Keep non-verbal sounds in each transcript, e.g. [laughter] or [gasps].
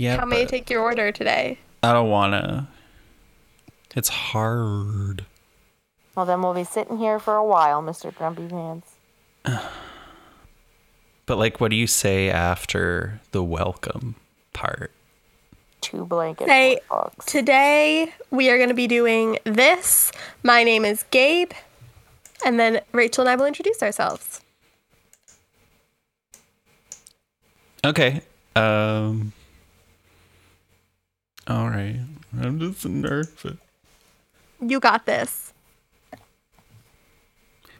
Yeah. How may I take your order today? I don't wanna. It's hard. Well, then we'll be sitting here for a while, Mr. Grumpy Pants. [sighs] But like, what do you say after the welcome part? Two blanket Say, books. Today we are going to be doing this. My name is Gabe. And then Rachel and I will introduce ourselves. Okay. Um. All right. I'm just nervous. You got this.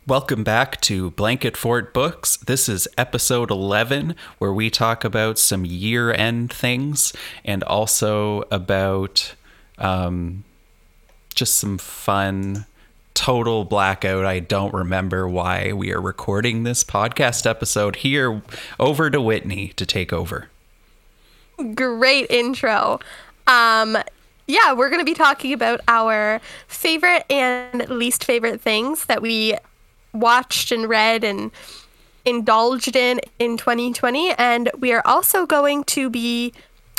Welcome back to Blanket Fort Books. This is episode 11, where we talk about some year end things and also about um, just some fun, total blackout. I don't remember why we are recording this podcast episode here. Over to Whitney to take over. Great intro. Um, yeah, we're going to be talking about our favorite and least favorite things that we watched and read and indulged in in 2020. And we are also going to be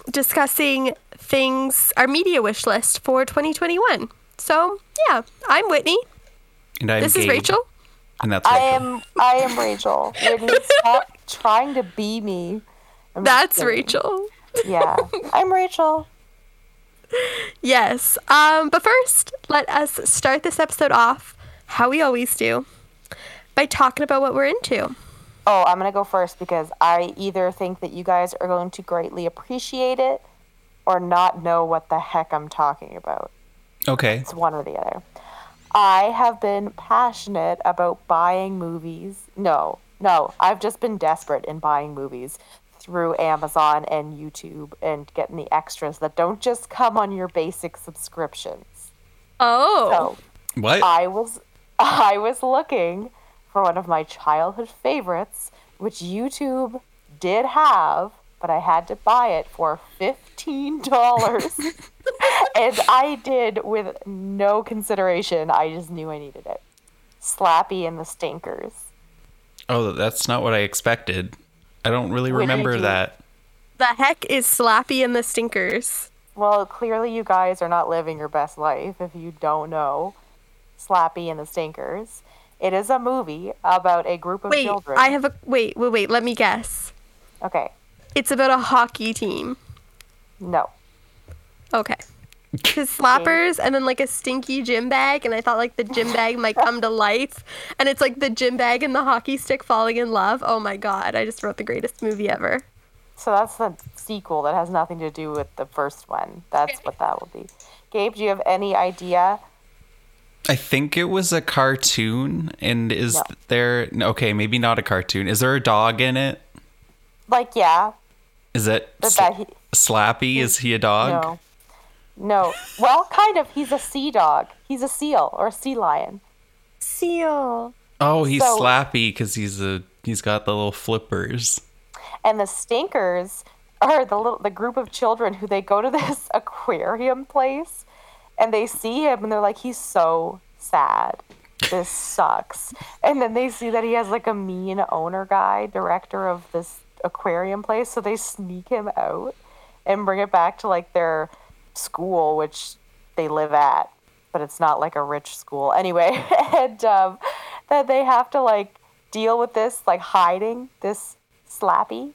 discussing things, our media wish list for 2021. So, yeah, I'm Whitney. And I'm This is Rachel. And that's I am I am Rachel. Whitney, stop trying to be me. I'm That's kidding. Rachel. Yeah, I'm Rachel. Yes. Um, but first, let us start this episode off how we always do by talking about what we're into. Oh, I'm gonna go first because I either think that you guys are going to greatly appreciate it or not know what the heck I'm talking about. Okay. It's one or the other. I have been passionate about buying movies. No, no, I've just been desperate in buying movies through Amazon and YouTube and getting the extras that don't just come on your basic subscriptions. Oh. So What? I was [laughs] I was looking for one of my childhood favorites, which YouTube did have, but I had to buy it for fifteen dollars. [laughs] and I did with no consideration. I just knew I needed it. Slappy and the Stinkers. oh, that's not what I expected. I don't really Wait, remember you- that. the heck is Slappy and the Stinkers? Well, clearly you guys are not living your best life if you don't know Slappy and the Stinkers. It is a movie about a group of Wait, children. I have a wait, wait, wait, let me guess. Okay. It's about a hockey team. No. Okay. [laughs] Because slappers and then like a stinky gym bag, and I thought like the gym bag might come to life, and it's like the gym bag and the hockey stick falling in love. Oh my god! I just wrote the greatest movie ever. So that's the sequel that has nothing to do with the first one. That's what that will be. Gabe, do you have any idea? I think it was a cartoon. And is No. there okay? Maybe not a cartoon. Is there a dog in it? Like, yeah, Is it Sl- that he, Slappy? Is he a dog? no, no. Well, kind of. He's a sea dog. He's a seal or a sea lion. Seal. Oh, he's So- Slappy because he's a he's got the little flippers. And the stinkers are the little the group of children who they go to this [laughs] aquarium place, and they see him and they're like, he's so sad. This sucks. And then they see that he has like a mean owner guy, director of this aquarium place, so they sneak him out and bring it back to like their school, which they live at, but it's not like a rich school anyway. [laughs] and um, that they have to like deal with this, like hiding this slappy,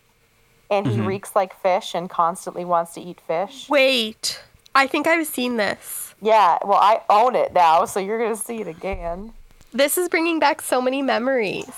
and he reeks like fish and constantly wants to eat fish. Wait, I think I've seen this. Yeah, well, I own it now, so you're gonna see it again. This is bringing back so many memories.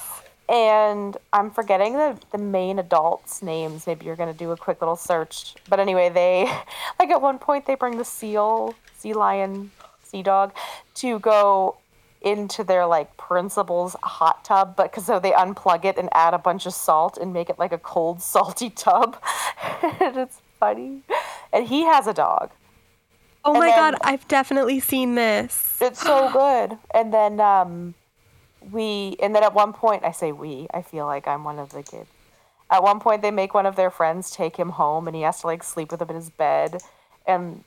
And I'm forgetting the, the main adults' names. Maybe you're gonna do a quick little search. But anyway, they [laughs] like at one point they bring the seal, sea lion, sea dog to go into their like principal's hot tub, but because so they unplug it and add a bunch of salt and make it like a cold [laughs] salty tub, [laughs] and it's funny. And he has a dog. Oh And my then- god, I've definitely seen this. It's so [gasps] good. And then um, we, and then at one point, I say we. I feel like I'm one of the kids. At one point, they make one of their friends take him home, and he has to like sleep with him in his bed. And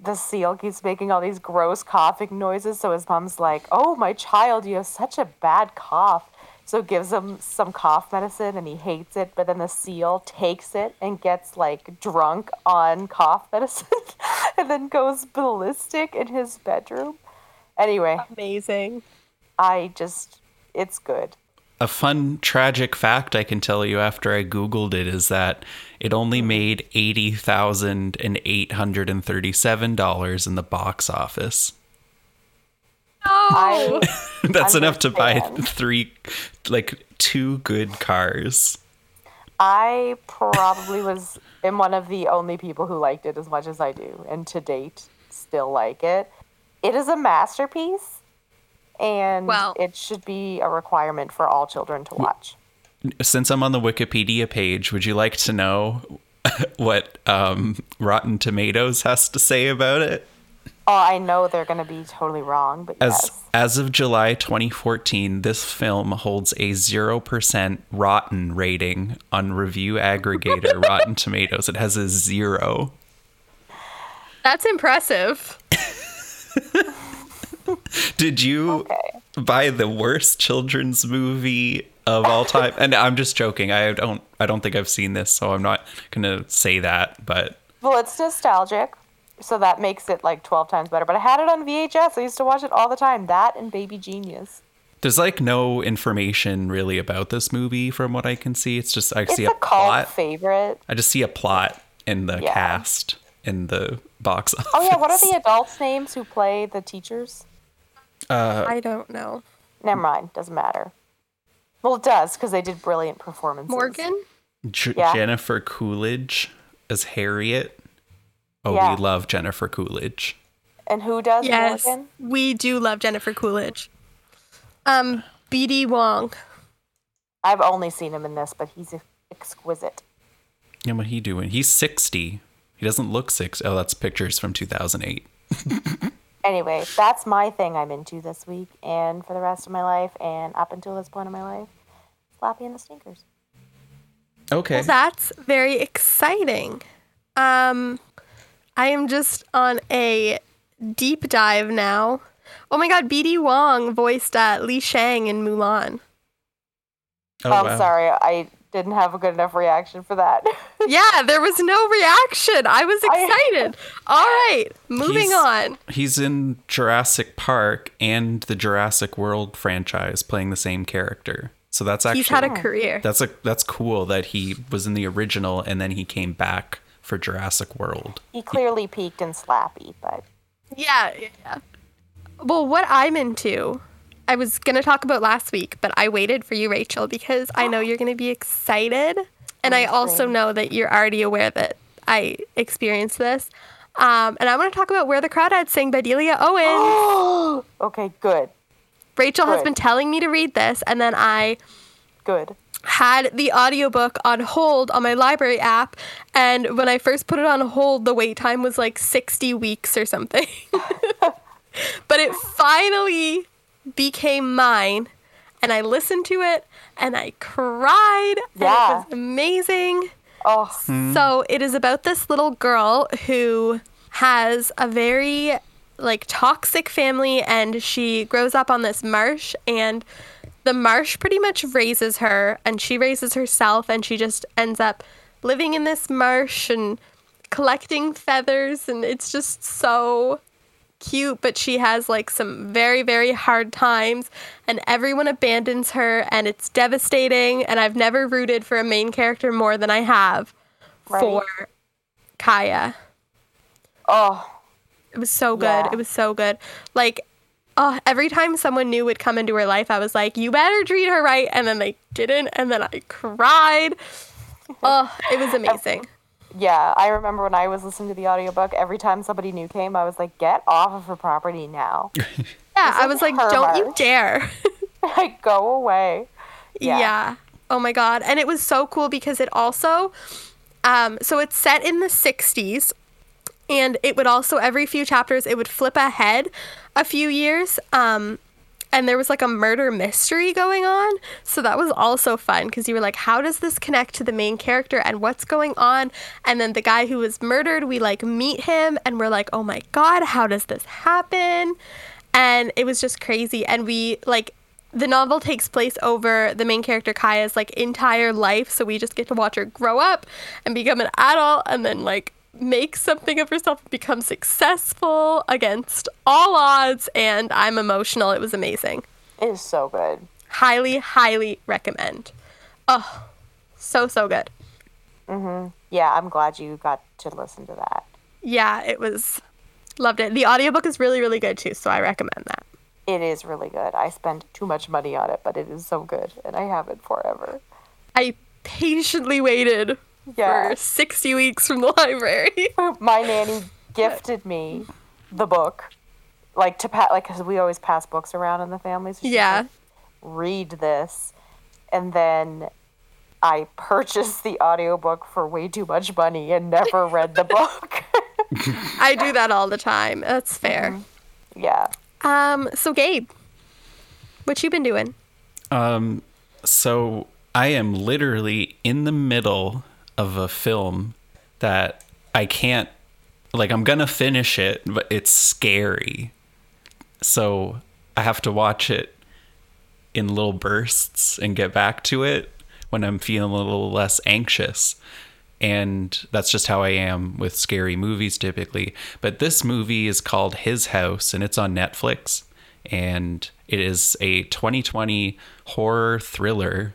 the seal keeps making all these gross coughing noises. So his mom's like, "Oh, my child, you have such a bad cough." So gives him some cough medicine and he hates it, but then the seal takes it and gets like drunk on cough [laughs] medicine and then goes ballistic in his bedroom. Anyway, Amazing. I just it's good. A fun tragic fact I can tell you after I googled it is that it only made eighty thousand and eight hundred and thirty-seven dollars in the box office. I [laughs] That's enough to buy three, like two good cars. I probably was [laughs] am one of the only people who liked it as much as I do, and to date still like it. It is a masterpiece, and Well- it should be a requirement for all children to watch. Since I'm on the Wikipedia page, would you like to know [laughs] what um, Rotten Tomatoes has to say about it? Oh, I know they're going to be totally wrong, but As yes. as of July 2014, this film holds a 0% rotten rating on review aggregator [laughs] Rotten Tomatoes. It has a 0. That's impressive. [laughs] Did you Okay. buy the worst children's movie of all time? and I'm just joking. I don't I don't think I've seen this, so I'm not going to say that, but Well, it's nostalgic, so that makes it like 12 times better. But I had it on VHS. I used to watch it all the time. That and Baby Genius. there's like no information really about this movie from what I can see. It's just I It's see a a cult plot. favorite. I just see a plot in the Yeah. cast in the box office. Oh, yeah. What are the adults' names who play the teachers? I don't know. Never mind. Doesn't matter. Well, it does because they did brilliant performances. Morgan? J- Yeah. Jennifer Coolidge as Harriet. Oh, Yeah. we love Jennifer Coolidge. And who does Yes. Morgan? We do love Jennifer Coolidge. Um, BD Wong. I've only seen him in this, but he's exquisite. Yeah, what he doing? He's 60. He doesn't look six. Oh, that's pictures from 2008. [laughs] Anyway, that's my thing I'm into this week and for the rest of my life and up until this point in my life. Slappy and the Stinkers. Okay. Well, that's very exciting. Um, I am just on a deep dive now. Oh my god, BD Wong voiced uh, Li Shang in Mulan. oh, I'm wow. sorry, I didn't have a good enough reaction for that. [laughs] Yeah, there was no reaction. I was I- excited. [laughs] All right, moving He's- on. He's in Jurassic Park and the Jurassic World franchise playing the same character. So that's actually He's had a career. that's a that's cool that he was in the original and then he came back for Jurassic World. he clearly peaked in Slappy, but Yeah, yeah. Well, what I'm into, I was going to talk about last week, but I waited for you, Rachel, because I know you're going to be excited. And I also know that you're already aware that I experienced this. Um, and I want to talk about Where the Crawdads Sing by Delia Owens. [gasps] okay, good, Rachel has been telling me to read this, and then I good. had the audiobook on hold on my library app and when I first put it on hold the wait time was like 60 weeks or something. [laughs] [laughs] but it finally became mine and I listened to it and I cried and Yeah. it was amazing. Oh, hmm. So it is about this little girl who has a very like toxic family and she grows up on this marsh and the marsh pretty much raises her and she raises herself and she just ends up living in this marsh and collecting feathers and it's just so cute but she has like some very very hard times and everyone abandons her and it's devastating and I've never rooted for a main character more than I have Right. for Kaya. oh, It was so good. Yeah. It was so good. Like, oh, every time someone new would come into her life, I was like, you better treat her right. And then they didn't. And then I cried. [laughs] Oh, it was amazing. Yeah. I remember when I was listening to the audiobook, every time somebody new came, I was like, get off of her property now. [laughs] Yeah, I was like, don't you dare. [laughs] [laughs] like, go away. Yeah. Yeah. Oh my god. And it was so cool because it also um so it's set in the 60s and it would also every few chapters it would flip ahead a few years um and there was like a murder mystery going on. So that was also fun because you were like how does this connect to the main character and what's going on? And then the guy who was murdered we like meet him and we're like oh my god how does this happen? And it was just crazy. And we like the novel takes place over the main character Kaya's like entire life, so we just get to watch her grow up and become an adult and then like make something of herself and become successful against all odds and I'm emotional. It was amazing. It is so good. Highly, highly recommend. Oh, so so good. Mm-hmm. Yeah, I'm glad you got to listen to that. Yeah, it was loved it. The audiobook is really, really good too, so I recommend that. It is really good. I spend too much money on it, but it is so good, and I have it forever. I patiently waited Yeah. for 60 weeks from the [laughs] library. My nanny gifted me the book, like to pass, like because we always pass books around in the family. So Yeah. like, read this, and then I purchased the audiobook for way too much money and never read the book. [laughs] I do that all the time. That's fair. yeah. Um, so Gabe, what you been doing? Um, so I am literally in the middle of a film that I can't like I'm gonna finish it, but it's scary. So I have to watch it in little bursts and get back to it when I'm feeling a little less anxious. And that's just how I am with scary movies typically. But this movie is called His House and it's on Netflix. And it is a 2020 horror thriller.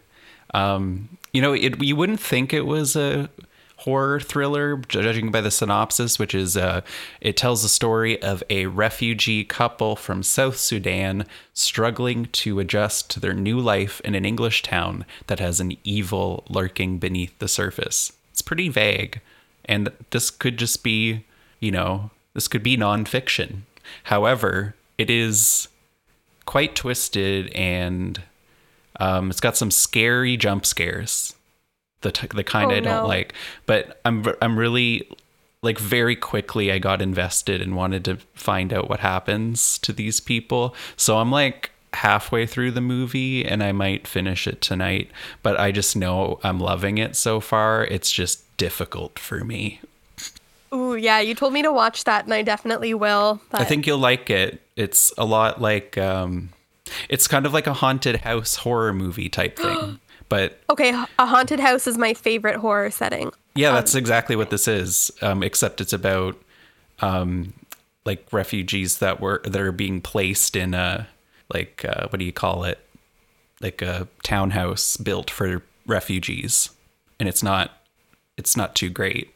Um, you know, it, you wouldn't think it was a horror thriller, judging by the synopsis, which is uh, it tells the story of a refugee couple from South Sudan struggling to adjust to their new life in an English town that has an evil lurking beneath the surface. It's pretty vague, and this could just be, you know, this could be nonfiction. However, it is quite twisted and um, it's got some scary jump scares the t- the kind Oh, I don't no. like. But I'm I'm really like very quickly I got invested and wanted to find out what happens to these people. So I'm like halfway through the movie and I might finish it tonight, but I just know I'm loving it so far. It's just difficult for me. Ooh, yeah, you told me to watch that, and I definitely will. But I think you'll like it. It's a lot like um it's kind of like a haunted house horror movie type thing. [gasps] but okay, a haunted house is my favorite horror setting. Yeah, that's exactly what this is. Um, except it's about um, like refugees that were that are being placed in a like uh, what do you call it? Like a townhouse built for refugees, and it's not it's not too great.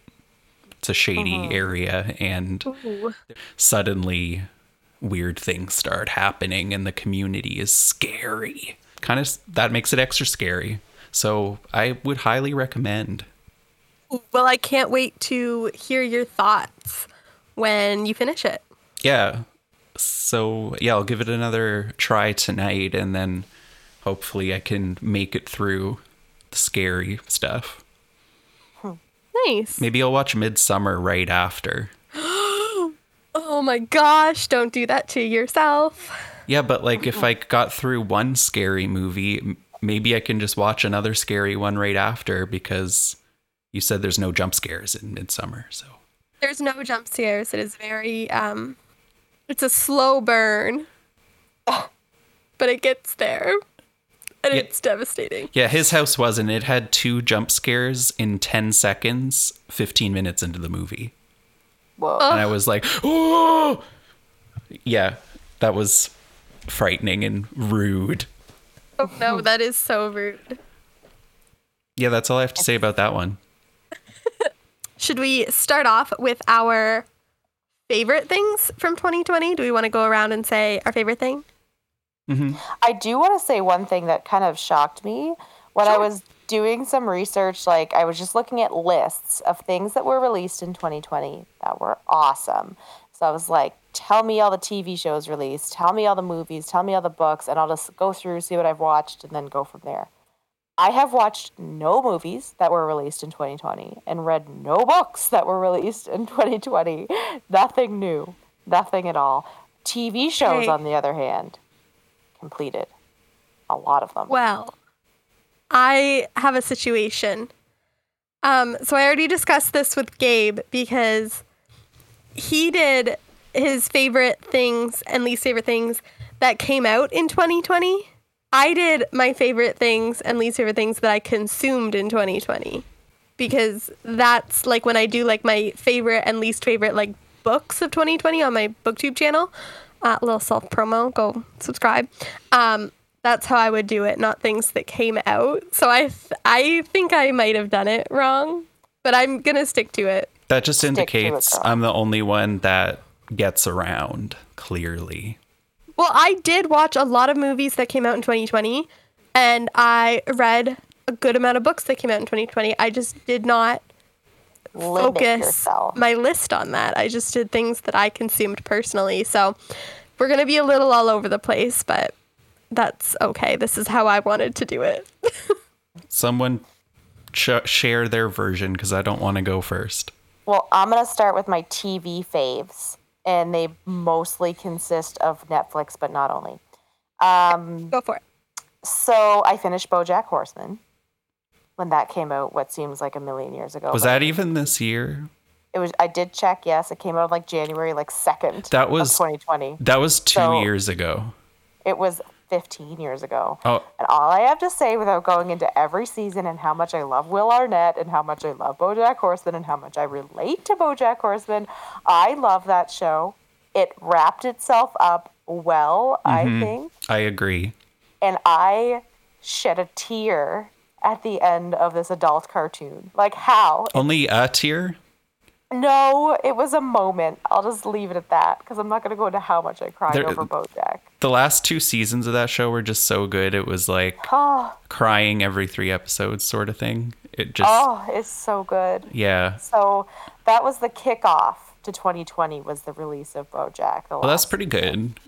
It's a shady area, and Ooh. suddenly weird things start happening, and the community is scary. Kind of that makes it extra scary. So I would highly recommend. Well, I can't wait to hear your thoughts when you finish it. yeah so yeah i'll give it another try tonight and then hopefully i can make it through the scary stuff hmm. Nice. maybe i'll watch Midsommar right after Oh my gosh, don't do that to yourself. yeah but like if i got through one scary movie maybe i can just watch another scary one right after because you said there's no jump scares in Midsommar so There's no jump scares. It is very um it's a slow burn. but it gets there. And Yeah. it's devastating. yeah his house wasn't it had two jump scares in 10 seconds 15 minutes into the movie Whoa. and I was like, oh, yeah, that was frightening and rude. Oh no, that is so rude. Yeah, that's all I have to say about that one. [laughs] Should we start off with our favorite things from 2020? Do we want to go around and say our favorite thing? Mm-hmm. I do want to say one thing that kind of shocked me when I was doing some research. Like, I was just looking at lists of things that were released in 2020 that were awesome. So I was like, tell me all the TV shows released, tell me all the movies, tell me all the books, and I'll just go through, see what I've watched, and then go from there. I have watched no movies that were released in 2020 and read no books that were released in 2020. [laughs] Nothing new, nothing at all. TV shows, on the other hand, completed. A lot of them. Well, I have a situation. Um, so I already discussed this with Gabe because he did his favorite things and least favorite things that came out in 2020. I did my favorite things and least favorite things that I consumed in 2020 because that's like when I do like my favorite and least favorite like books of 2020 on my booktube channel uh, little self promo go subscribe um, that's how i would do it not things that came out so i th- i think i might have done it wrong but i'm gonna stick to it That just to it, indicates girl. I'm the only one that gets around, clearly. well i did watch a lot of movies that came out in 2020 and i read a good amount of books that came out in 2020 i just did not Limit focus yourself. my list on that. I just did things that I consumed personally. So we're going to be a little all over the place, but that's okay. This is how I wanted to do it. [laughs] Someone ch- share their version because I don't want to go first. Well, I'm going to start with my TV faves, and they mostly consist of Netflix, but not only. Um, Go for it. so I finished BoJack Horseman when that came out. What seems like a million years ago. Was that even this year? It was. I did check. Yes, it came out like January, like second. That of was- 2020. That was two So- years ago. It was 15 years ago. Oh, And all I have to say, without going into every season and how much I love Will Arnett and how much I love BoJack Horseman and how much I relate to BoJack Horseman, I love that show. It wrapped itself up well, I mm-hmm. think, I agree. and I shed a tear at the end of this adult cartoon. Like how? Only a tier? No, it was a moment. I'll just leave it at that because I'm not going to go into how much I cried There- over BoJack. The last two seasons of that show were just so good. It was like Oh, crying every three episodes, sort of thing. It just, oh, it's so good. yeah. So that was the kickoff to 2020 was the release of BoJack. The Well, that's pretty good.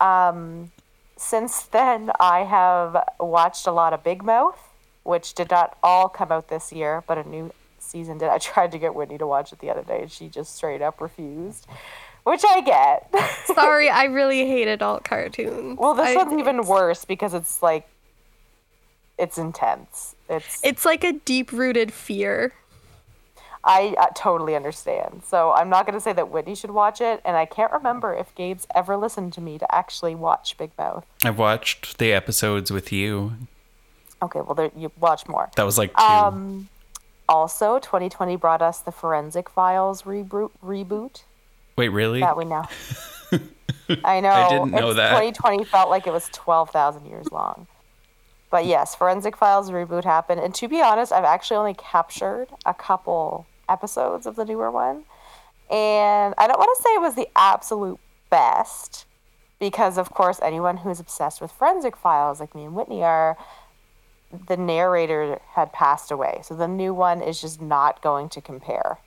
Um, Since then, I have watched a lot of Big Mouth, which did not all come out this year, but a new season did. I tried to get Whitney to watch it the other day, and she just straight up refused, which I get. [laughs] Sorry, I really hate adult cartoons. well, this I- one's even worse because it's like it's intense. It's It's like a deep rooted fear. I uh, totally understand. So I'm not going to say that Whitney should watch it, and I can't remember if Gabe's ever listened to me to actually watch Big Mouth. I've watched the episodes with you. Okay, well, there, you watch more. That was like two. Um, also, 2020 brought us the Forensic Files reboot. Reboot Wait, really? that we now. [laughs] I know. I didn't know that. 2020 felt like it was 12,000 years long. But yes, Forensic Files reboot happened, and to be honest, I've actually only captured a couple episodes of the newer one, and I don't want to say it was the absolute best, because of course, anyone who's obsessed with Forensic Files, like me and Whitney are, the narrator had passed away. So the new one is just not going to compare.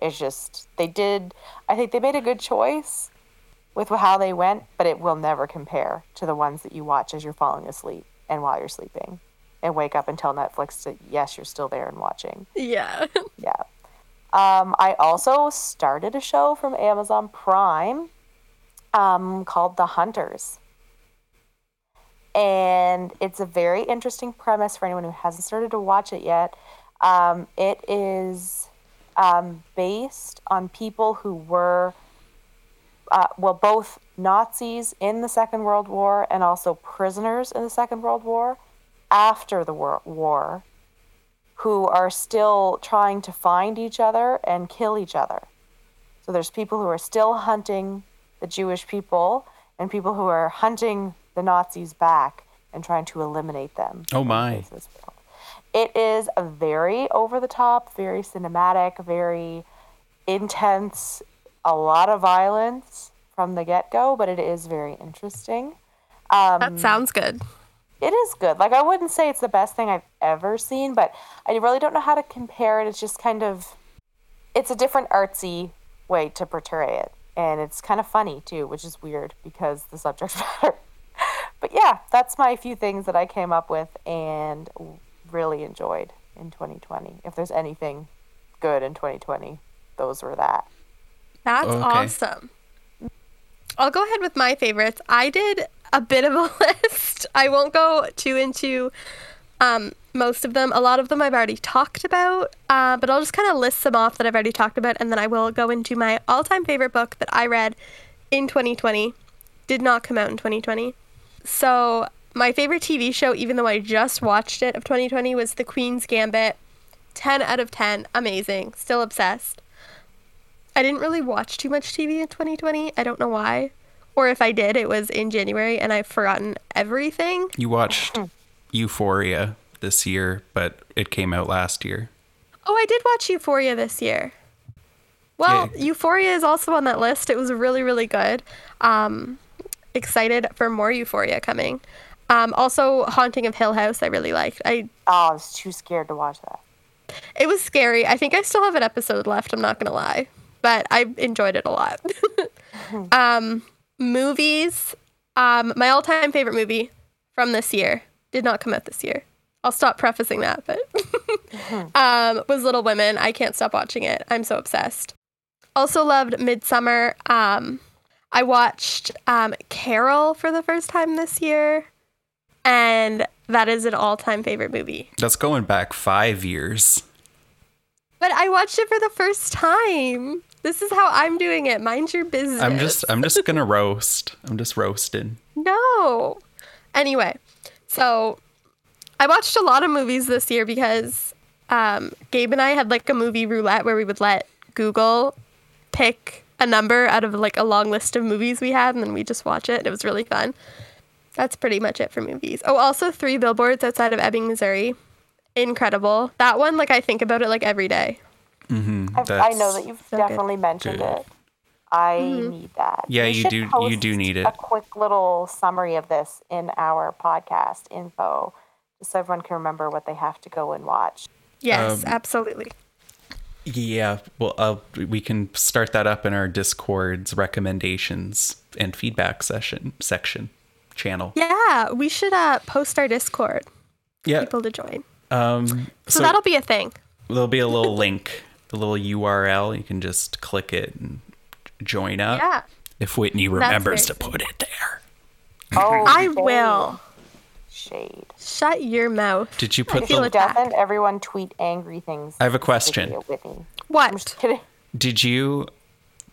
It's just, they did, I think they made a good choice with how they went, but it will never compare to the ones that you watch as you're falling asleep and while you're sleeping and wake up and tell Netflix that, yes, you're still there and watching. Yeah. [laughs] Yeah. Um, I also started a show from Amazon Prime um, called The Hunters. And it's a very interesting premise for anyone who hasn't started to watch it yet. Um, it is um, based on people who were, uh, well, both Nazis in the Second World War and also prisoners in the Second World War after the war. war who are still trying to find each other and kill each other. So there's people who are still hunting the Jewish people and people who are hunting the Nazis back and trying to eliminate them. Oh my. It is a very over the top, very cinematic, very intense, a lot of violence from the get go, but it is very interesting. Um, that sounds good. it is good. Like I wouldn't say it's the best thing I've ever seen, but I really don't know how to compare it. It's just kind of it's a different artsy way to portray it. And it's kind of funny too, which is weird because the subject [laughs] matter. But yeah, that's my few things that I came up with and really enjoyed in 2020. If there's anything good in 2020, those were that. That's Okay. awesome. I'll go ahead with my favorites. I did a bit of a [laughs] list. I won't go too into um, most of them. A lot of them I've already talked about, uh, but I'll just kind of list some off that I've already talked about, and then I will go into my all time favorite book that I read in 2020. Did not come out in 2020. So my favorite TV show, even though I just watched it of 2020, was The Queen's Gambit. 10 out of 10. Amazing. Still obsessed. I didn't really watch too much TV in 2020. I don't know why. Or if I did, it was in January and I've forgotten everything. You watched Euphoria this year, but it came out last year. Oh, I did watch Euphoria this year. Well, Yay. Euphoria is also on that list. It was really, really good. Um, excited for more Euphoria coming. Um, also, Haunting of Hill House, I really liked. I Oh, I was too scared to watch that. it was scary. I think I still have an episode left. I'm not gonna lie, but I enjoyed it a lot. [laughs] [laughs] um, movies. Um, my all-time favorite movie from this year did not come out this year. I'll stop prefacing that, but [laughs] um, was Little Women. I can't stop watching it. I'm so obsessed. Also loved Midsommar. Um, I watched um, Carol for the first time this year, and that is an all-time favorite movie. That's going back five years. But I watched it for the first time. This is how I'm doing it. Mind your business. I'm just I'm just gonna roast. I'm just roasting. no. Anyway, so I watched a lot of movies this year because um, Gabe and I had like a movie roulette where we would let Google pick a number out of like a long list of movies we had, and then we just watch it. It was really fun. That's pretty much it for movies. Oh, also Three Billboards Outside of Ebbing, Missouri. Incredible. That one, like I think about it like every day. Mm-hmm. I've, know that you've so good. definitely mentioned good. it. I Mm-hmm. need that. Yeah, We you should do- you do need it. A quick little summary of this in our podcast info, just so everyone can remember what they have to go and watch. Yes, Um, absolutely. Yeah, well, uh, we can start that up in our Discord's recommendations and feedback session section channel. Yeah, we should uh, post our Discord Yeah. people to join. Um. So, So, that'll be a thing. there'll be a little [laughs] link, a little URL. You can just click it and join up. Yeah. If Whitney remembers to put it there. Oh, I will. Shade. Shut your mouth. Did you put it feel the? attacked. doesn't, everyone tweet angry things. I have a question. at Whitney. I'm What? just kidding. Did you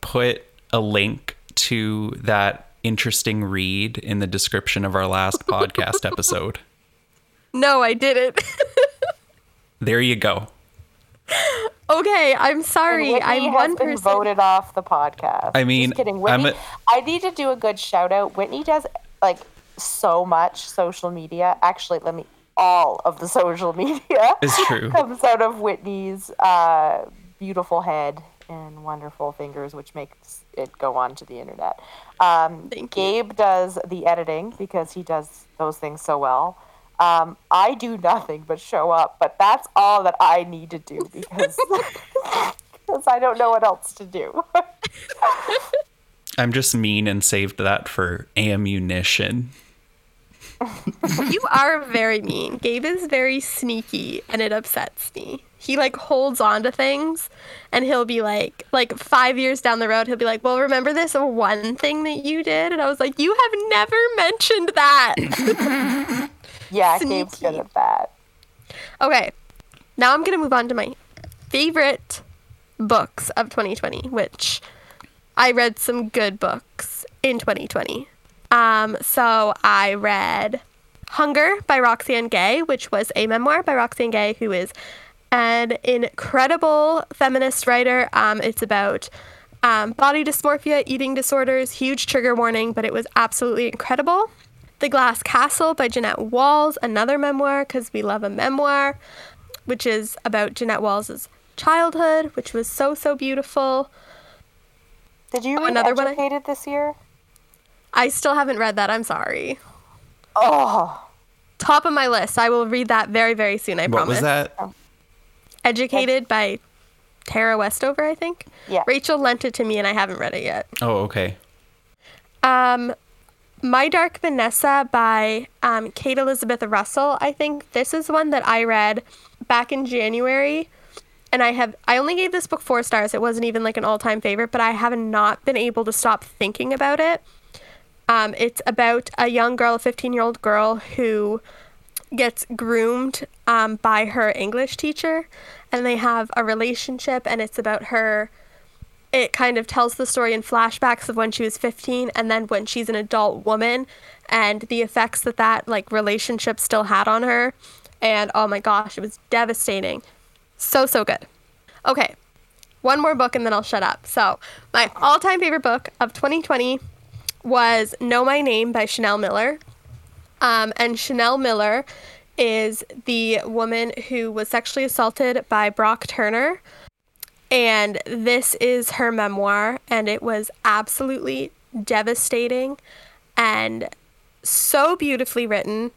put a link to that interesting read in the description of our last [laughs] podcast episode? No, I didn't. [laughs] There you go. okay, I'm And sorry. Whitney I'm has one been person. voted off the podcast. I mean, just kidding. I'm Whitney, a- I need to do a good shout out. Whitney does like so much social media. Actually, let me. All of the [laughs] social media It's true. [laughs] comes out of Whitney's uh, beautiful head and wonderful fingers, which makes it go onto the internet. Um, Thank you. Gabe does the editing because he does those things so well. Um, I do nothing but show up, but that's all that I need to do [laughs] because because I don't know what else to do. I'm just mean and saved that for ammunition. [laughs] You are very mean. Gabe is very sneaky and it upsets me. He like holds on to things and he'll be like like 5 years down the road he'll be like, "Well, remember this one thing that you did?" And I was like, "You have never mentioned that." [laughs] yeah, Gabe's good Sneaky. at that. Okay. Now I'm going to move on to my favorite books of 2020, which I read some good books in 2020. Um, so I read Hunger by Roxane Gay, which was a memoir by Roxane Gay, who is an incredible feminist writer. Um, it's about um, body dysmorphia, eating disorders, huge trigger warning, but it was absolutely incredible. The Glass Castle by Jeanette Walls, another memoir, because we love a memoir, which is about Jeanette Walls' childhood, which was so, so beautiful. Did you Oh, read another one I- this year? I still haven't read that. I'm sorry. Oh, Top of my list. I will read that very, very soon. I What promise. was that? Educated by Tara Westover, I think. Yeah. Rachel lent it to me, and I haven't read it yet. Oh, okay. Um, My Dark Vanessa by um, Kate Elizabeth Russell. I think this is one that I read back in January, and I have I only gave this book four stars. It wasn't even like an all time favorite, but I have not been able to stop thinking about it. Um, it's about a young girl, a 15 year old girl who gets groomed um, by her English teacher, and they have a relationship, and it's about her it kind of tells the story in flashbacks of when she was 15 and then when she's an adult woman and the effects that that like relationship still had on her. And oh my gosh, it was devastating. So, so good. Okay, one more book and then I'll shut up. So, my all time favorite book of 2020 was Know My Name by Chanel Miller. Um, and Chanel Miller is the woman who was sexually assaulted by Brock Turner. And this is her memoir, and it was absolutely devastating and so beautifully written.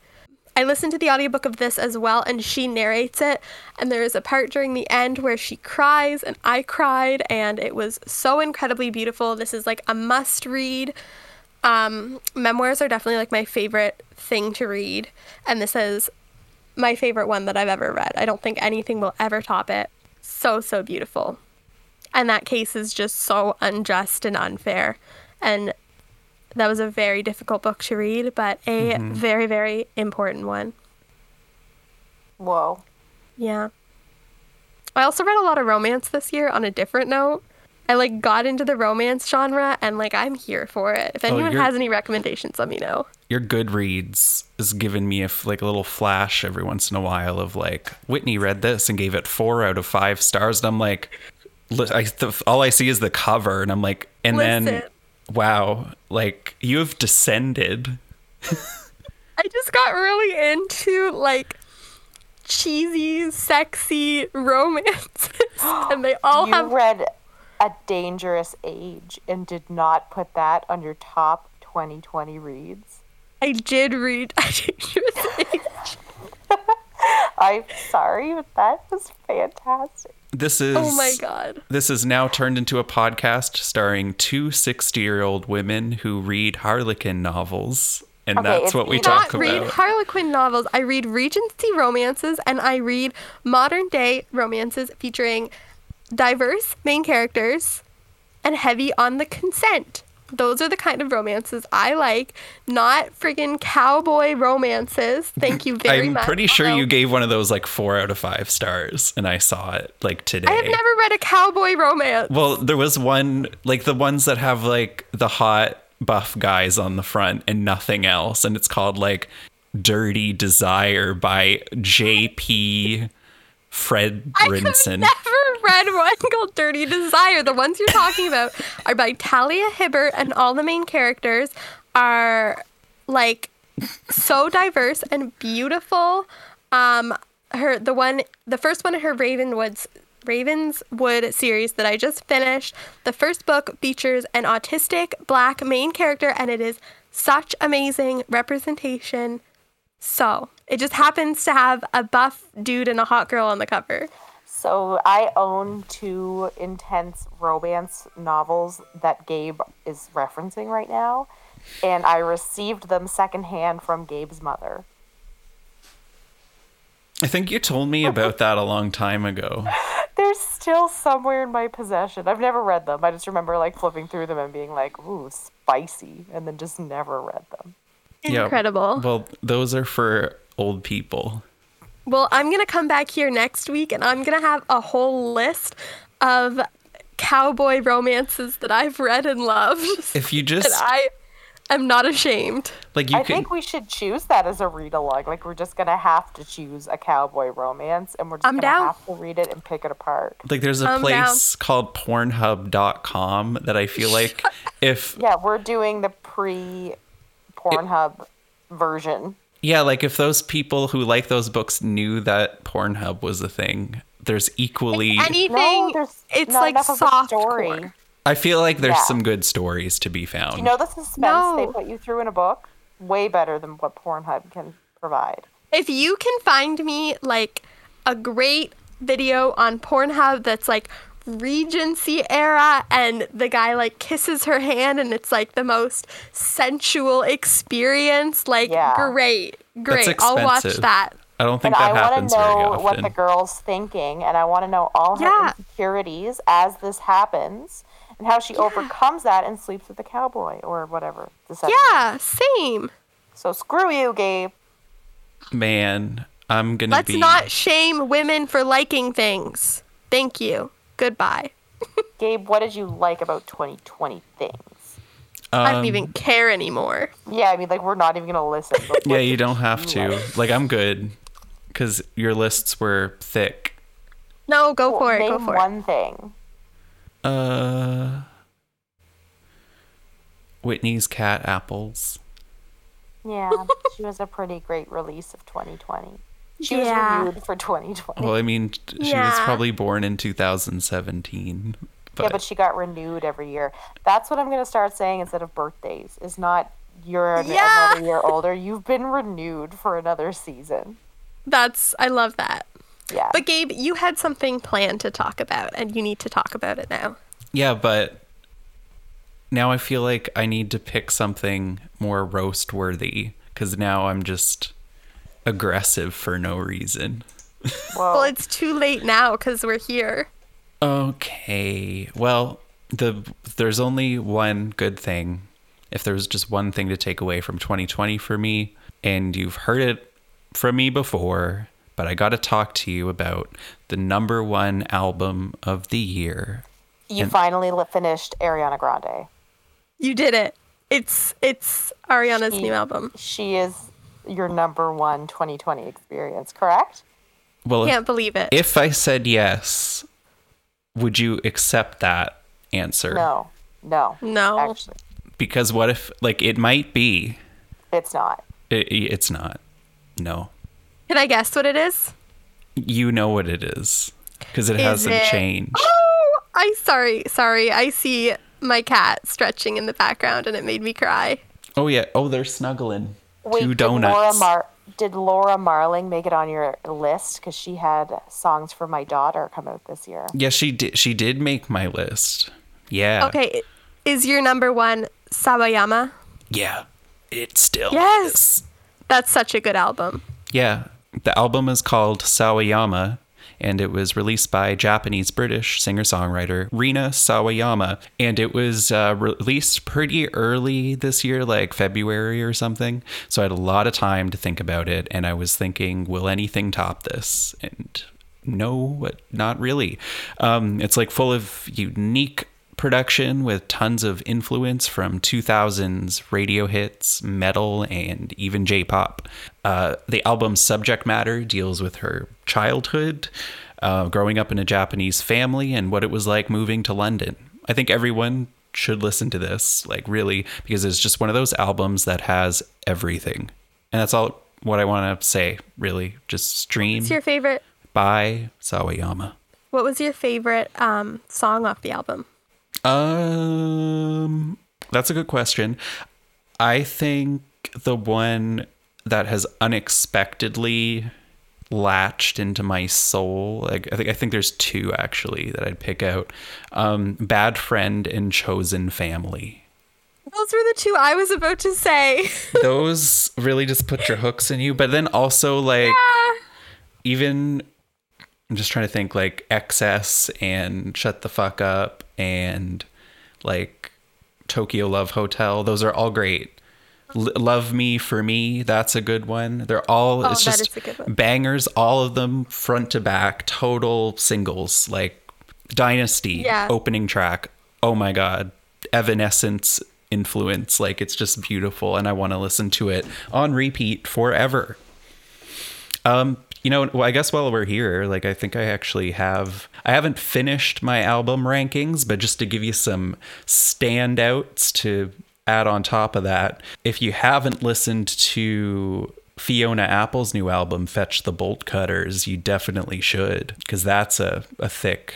I listened to the audiobook of this as well, and she narrates it. And there is a part during the end where she cries, and I cried, and it was so incredibly beautiful. This is like a must read. Um, memoirs are definitely like my favorite thing to read, and this is my favorite one that I've ever read. I don't think anything will ever top it. So, so beautiful. And that case is just so unjust and unfair. And that was a very difficult book to read, but a very, very important one. Whoa. Yeah. I also read a lot of romance this year on a different note. I like got into the romance genre and like I'm here for it. If oh, anyone you're- has any recommendations, let me know. Your Goodreads is giving me a f- like a little flash every once in a while of like Whitney read this and gave it four out of five stars, and I'm like, I th- all I see is the cover, and I'm like, and then wow, like you have descended. I just got really into like cheesy, sexy romances, [gasps] and they all you have. read A Dangerous Age and did not put that on your top 2020 reads. I did read [laughs] A Dangerous Age. [laughs] I'm sorry, but that was fantastic. This oh is Oh my god. This is now turned into a podcast starring two 60 year old women who read Harlequin novels. And Okay, that's what we not talk not read about. Harlequin novels. I read Regency romances and I read modern day romances featuring diverse main characters and heavy on the consent. Those are the kind of romances I like, not friggin' cowboy romances. Thank you very much. I'm pretty sure you gave one of those like four out of five stars, and I saw it like today. I have never read a cowboy romance. Well, there was one like the ones that have like the hot buff guys on the front and nothing else, and it's called like Dirty Desire by J.P. Fred Brinson. I have never read one called Dirty Desire. The ones you're talking about are by Talia Hibbert, and all the main characters are like so diverse and beautiful. Um, her the one, the first one in her Ravenwood's Ravenswood series that I just finished. The first book features an autistic black main character, and it is such amazing representation. So it just happens to have a buff dude and a hot girl on the cover. So I own two intense romance novels that Gabe is referencing right now, and I received them secondhand from Gabe's mother. I think you told me about that a long time ago. [laughs] They're still somewhere in my possession. I've never read them. I just remember like flipping through them and being like, "Ooh, spicy," and then just never read them. Yeah, Incredible. Well, those are for old people. Well, I'm going to come back here next week and I'm going to have a whole list of cowboy romances that I've read and loved. [laughs] If you and just I am not ashamed. like you I can think we should choose that as a read along. Like we're just gonna have to choose a cowboy romance, and we're just I'm gonna down. have to read it and pick it apart. like there's a I'm down. place called pornhub.com that I feel like [laughs] if Yeah, we're doing the pre Pornhub version. yeah, like if those people who like those books knew that Pornhub was a thing, there's equally Anything, No, there's it's not like enough of a soft story. I feel like there's Yeah. some good stories to be found. You know the suspense No. they put you through in a book? Way better than what Pornhub can provide. If you can find me like a great video on Pornhub that's like Regency era and the guy like kisses her hand and it's like the most sensual experience, like Yeah. great. Great. I'll watch that. I don't think And that I want to know what the girl's thinking, and I want to know all her Yeah. insecurities as this happens, and how she overcomes that and sleeps with the cowboy or whatever. the setting is. Yeah, same. So screw you, Gabe. Man, I'm gonna Let's be not shame women for liking things. Thank you. Goodbye. [laughs] Gabe, what did you like about 2020 things? I Um, don't even care anymore. Yeah, I mean, like we're not even gonna listen. but Yeah, you don't have to. like? Like I'm good because your lists were thick. No, go for it. Name Go for it. one thing. Uh, Whitney's cat apples. Yeah, she was a pretty great release of 2020. She Yeah. was renewed for 2020. Well, I mean, t- she was probably born in 2017. But, yeah, but she got renewed every year. That's what I'm gonna start saying instead of birthdays. Is not you're an- Yeah. another year older. You've been renewed for another season. That's I love that. Yeah. But Gabe, you had something planned to talk about, and you need to talk about it now. yeah, but now I feel like I need to pick something more roast worthy because now I'm just aggressive for no reason. Whoa. Well, it's too late now because we're here. Okay. Well, the there's only one good thing. If there was just one thing to take away from 2020 for me, and you've heard it from me before, but I got to talk to you about the number one album of the year. you and- finally finished Ariana Grande. You did it. It's it's Ariana's She- new album. She is your number one 2020 experience, correct? Well, Can't believe it. if I said yes, would you accept that answer? No, no, No. Actually, Because what if, like, it might be, it's not. it, it's not. No. Can I guess what it is? You know what it is because it Is hasn't it- changed. Oh, I sorry, sorry. I see my cat stretching in the background, and it made me cry. Oh yeah. Oh, they're snuggling. Wait, Two Did Laura, donuts. Mar- did Laura Marling make it on your list? Because she had songs for my daughter come out this year. yeah, she did. She did make my list. Yeah. Okay, is your number one Sawayama? Yeah. It still Yes. is. That's such a good album. Yeah. The album is called Sawayama, and it was released by Japanese British singer songwriter Rina Sawayama. And it was uh, released pretty early this year, like February or something. So I had a lot of time to think about it. And I was thinking, will anything top this? And no, not really. Um, it's like full of unique production with tons of influence from 2000s radio hits, metal, and even J pop. Uh, the album's subject matter deals with her childhood, uh, growing up in a Japanese family, and what it was like moving to London. I think everyone should listen to this, like, really, because it's just one of those albums that has everything. And that's all what I want to say, really. Just stream What's your favorite? by Sawayama. What was your favorite um, song off the album? Um, that's a good question. I think the one that has unexpectedly latched into my soul. Like I think I think there's two actually that I'd pick out. Um, Bad Friend and Chosen Family. Those were the two I was about to say. [laughs] Those really just put your hooks in you, but then also like even I'm just trying to think like XS and shut the fuck up and like Tokyo Love Hotel. Those are all great. L- Love Me for Me, that's a good one. They're all Oh, it's just is a good one. bangers, all of them front to back, total singles. Like Dynasty Yeah. opening track. Oh my god. Evanescence influence. Like it's just beautiful and I want to listen to it on repeat forever. Um, you know, well, I guess while we're here, like I think I actually have I haven't finished my album rankings, but just to give you some standouts to add on top of that, if you haven't listened to Fiona Apple's new album, Fetch the Bolt Cutters, you definitely should, because that's a, a thick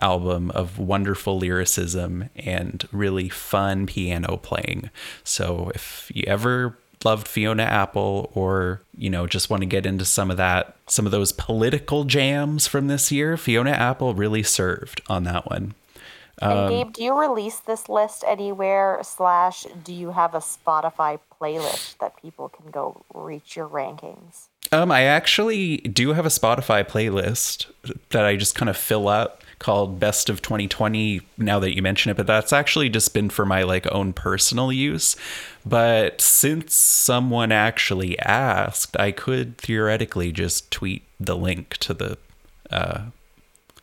album of wonderful lyricism and really fun piano playing. So if you ever loved Fiona Apple or, you know, just want to get into some of that, some of those political jams from this year, Fiona Apple really served on that one. Um, And Gabe, do you release this list anywhere? Slash, do you have a Spotify playlist that people can go reach your rankings? Um, I actually do have a Spotify playlist that I just kind of fill up called Best of 2020 now that you mention it, but that's actually just been for my like own personal use. But since someone actually asked, I could theoretically just tweet the link to the uh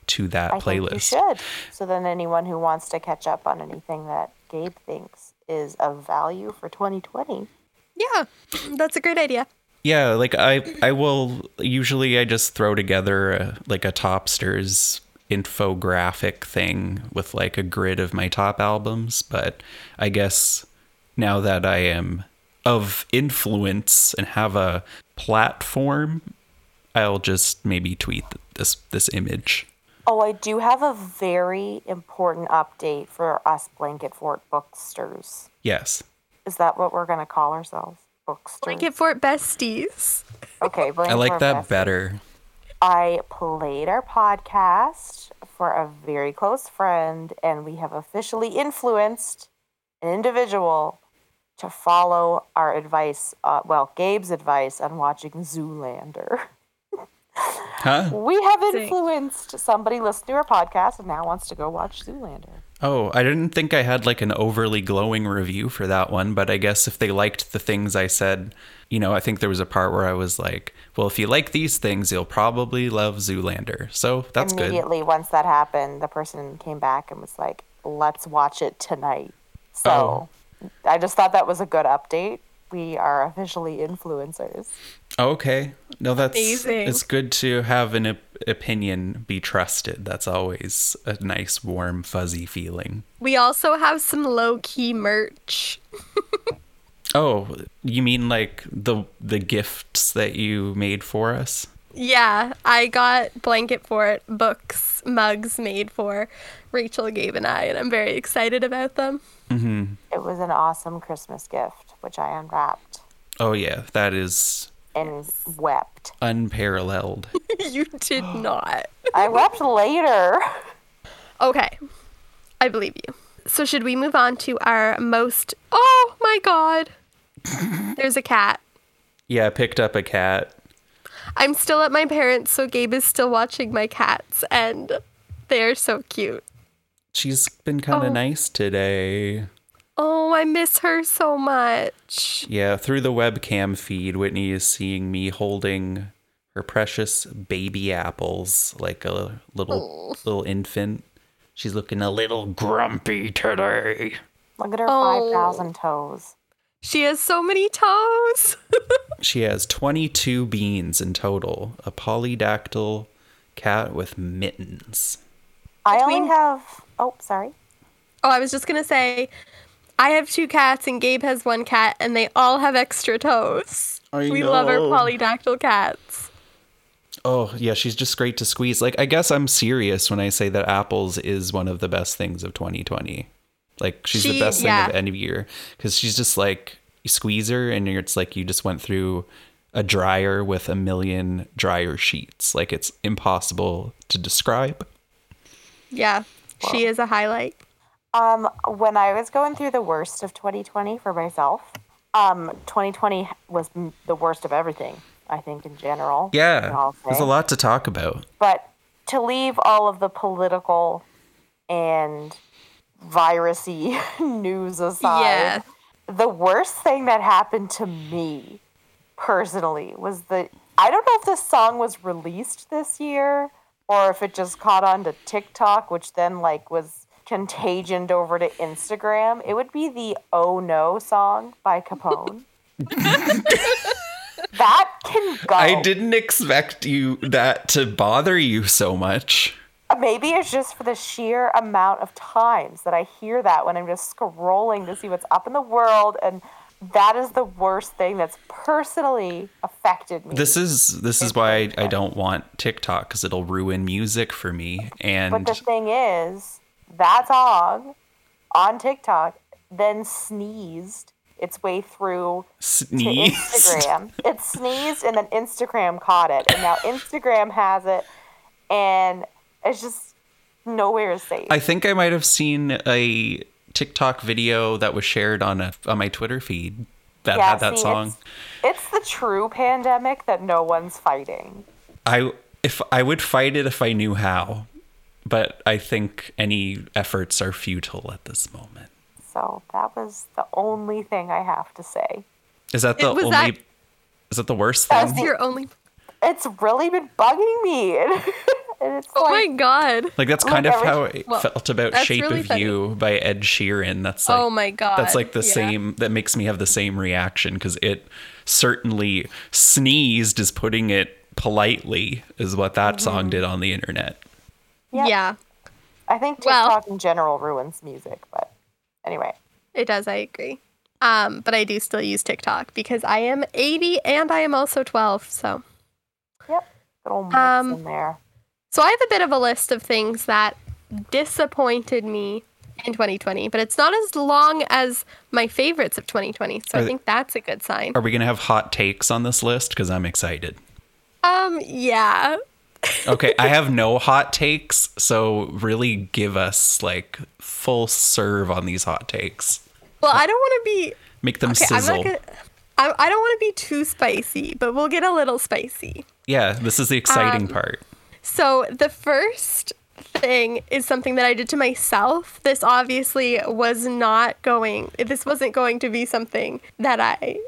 to that I think you playlist. should. So then anyone who wants to catch up on anything that Gabe thinks is of value for 2020. Yeah, that's a great idea. Yeah, like I I will usually I just throw together a, like a Topsters infographic thing with like a grid of my top albums, but I guess now that I am of influence and have a platform, I'll just maybe tweet this this image. Oh, I do have a very important update for us Blanket Fort booksters. Yes. Is that what we're going to call ourselves? Booksters. Blanket Fort besties. Okay, Blanket I like Fort that Besties. better. I played our podcast for a very close friend, and we have officially influenced an individual to follow our advice, uh, well, Gabe's advice on watching Zoolander. Huh? [laughs] We have Sick. influenced somebody listened to our podcast and now wants to go watch Zoolander. Oh, I didn't think I had like an overly glowing review for that one, but I guess if they liked the things I said, you know, I think there was a part where I was like, well, if you like these things, you'll probably love Zoolander. So that's good. Immediately, once that happened, the person came back and was like, let's watch it tonight. So oh. I just thought that was a good update. We are officially influencers. Okay. No, that's Amazing. it's good to have an op- opinion be trusted. That's always a nice, warm, fuzzy feeling. We also have some low key merch. [laughs] Oh, you mean like the the gifts that you made for us? Yeah, I got Blanket Fort books, mugs made for Rachel, Gabe, and I, and I'm very excited about them. Mm-hmm. It was an awesome Christmas gift, which I unwrapped Oh yeah, that is and wept. unparalleled. [laughs] you did [gasps] not. I wept later. Okay, I believe you. So, should we move on to our most. Oh my god! There's a cat. Yeah, I picked up a cat. I'm still at my parents', so Gabe is still watching my cats, and they're so cute. She's been kind of Oh. nice today. Oh, I miss her so much. Yeah, through the webcam feed, Whitney is seeing me holding her precious baby apples like a little oh. little infant. She's looking a little grumpy today. Look at her Oh. 5,000 toes. She has so many toes. [laughs] She has 22 beans in total, a polydactyl cat with mittens. I Between- only have. Oh, sorry. Oh, I was just gonna say, I have two cats and Gabe has one cat, and they all have extra toes. I we love our polydactyl cats. Oh, yeah, she's just great to squeeze. Like, I guess I'm serious when I say that apples is one of the best things of 2020. Like, she's the best yeah. thing of any year because she's just like, you squeeze her and you're- it's like you just went through a dryer with a million dryer sheets. Like, it's impossible to describe. Yeah, she is a highlight. Um, when I was going through the worst of 2020 for myself, um, 2020 was m- the worst of everything. I think in general. Yeah, there's a lot to talk about. But to leave all of the political and virusy [laughs] news aside, Yeah. the worst thing that happened to me personally was that I don't know if this song was released this year or if it just caught on to TikTok, which then like was contagioned over to Instagram. It would be the Oh No song by Capone. [laughs] that can go. I didn't expect you that to bother you so much. Maybe it's just for the sheer amount of times that I hear that when I'm just scrolling to see what's up in the world and that is the worst thing that's personally affected me. This is this is why I, I don't want TikTok because it'll ruin music for me. And but the thing is, that song on TikTok then sneezed its way through to. Instagram. it sneezed and then Instagram caught it. And now Instagram has it and it's just nowhere is safe. I think I might have seen a TikTok video that was shared on a on my Twitter feed that had that see, song. It's, it's the true pandemic that no one's fighting. I if I would fight it if I knew how, but I think any efforts are futile at this moment. So that was the only thing I have to say. Is that the It only? that- Is that the worst thing? That's your only. It's really been bugging me. [laughs] And it's Oh like, my god. Like that's kind of how I well, felt about Shape really of funny. You by Ed Sheeran. That's like Oh my god. That's like the Yeah. same that makes me have the same reaction because it certainly sneezed is putting it politely is what that Mm-hmm. song did on the internet. Yep. Yeah, I think Well- TikTok in general ruins music, but anyway. it does. I agree. Um, but I do still use TikTok because I am 80 and I am also 12. So, Yep. Little mix Um, in there. So I have a bit of a list of things that disappointed me in 2020, but it's not as long as my favorites of 2020. So Are I think that's a good sign. Are we gonna have hot takes on this list? Because I'm excited. Um, yeah. [laughs] Okay, I have no hot takes, so really give us like full serve on these hot takes. Well, I don't want to be Make them okay. I'm sizzle. not gonna. I, I don't want to be too spicy, but we'll get a little spicy. Yeah, this is the exciting Um, part. So the first thing is something that I did to myself. This obviously was not going. This wasn't going to be something that I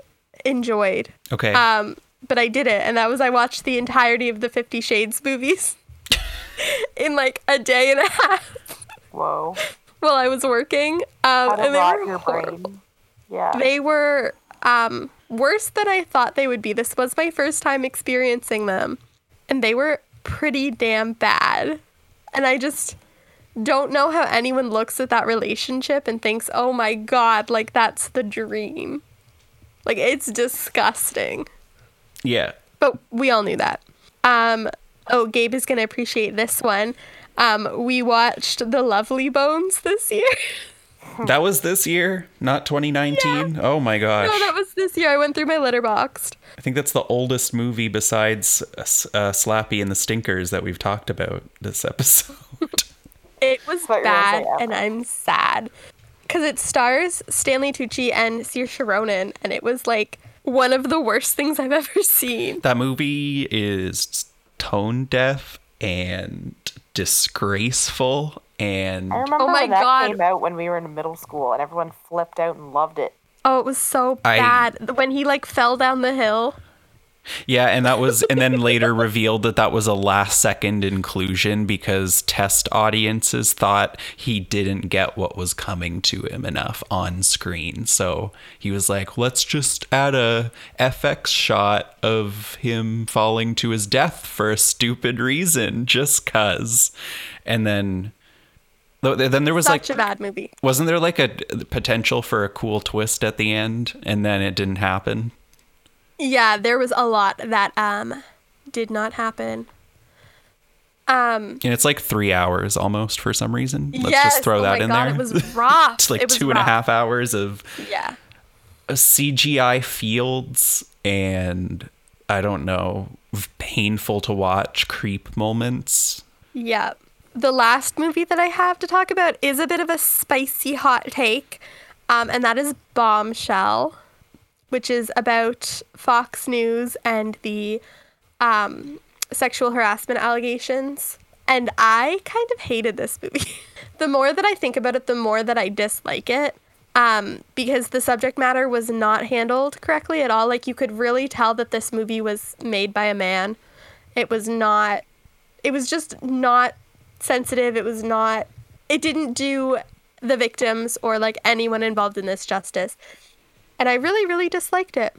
enjoyed. Okay. Um, but I did it, and that was I watched the entirety of the Fifty Shades movies [laughs] in like a day and a half Whoa. while I was working. Um, How and they rot were your horrible. brain. Yeah. They were um, worse than I thought they would be. This was my first time experiencing them, and they were pretty damn bad. And I just don't know how anyone looks at that relationship and thinks, oh my god, like that's the dream. Like it's disgusting. yeah. But we all knew that. Um, oh, Gabe is going to appreciate this one. Um, we watched The Lovely Bones this year. [laughs] That was this year, not 2019. Oh my gosh. no, that was this year. I went through my Letterboxd. I think that's the oldest movie besides uh, uh, Slappy and the Stinkers that we've talked about this episode. [laughs] It was thought you were gonna bad, say ever. and I'm sad because it stars Stanley Tucci and Saoirse Ronan, and it was like one of the worst things I've [laughs] ever seen. that movie is tone deaf and disgraceful and I oh remember Oh my when that God. came out when we were in middle school and everyone flipped out and loved it. Oh, it was so I- bad when he like fell down the hill. yeah and that was and then later revealed that that was a last second inclusion because test audiences thought he didn't get what was coming to him enough on screen so he was like let's just add a fx shot of him falling to his death for a stupid reason just cuz and then then there was Such like a bad movie. wasn't there like a potential for a cool twist at the end and then it didn't happen Yeah, there was a lot that um did not happen. Um, And it's like three hours almost for some reason. Let's yes, just throw oh that my in God, there. It was [laughs] rough. it's like It two and a half hours of Yeah. CGI fields and I don't know, painful to watch creep moments. Yeah. The last movie that I have to talk about is a bit of a spicy hot take, um, and that is Bombshell, which is about Fox News and the um, sexual harassment allegations. And I kind of hated this movie. [laughs] the more that I think about it, the more that I dislike it. Um, because the subject matter was not handled correctly at all. Like you could really tell that this movie was made by a man. It was not it was just not sensitive. It was not, it didn't do the victims or like anyone involved in this justice. And I really, really disliked it,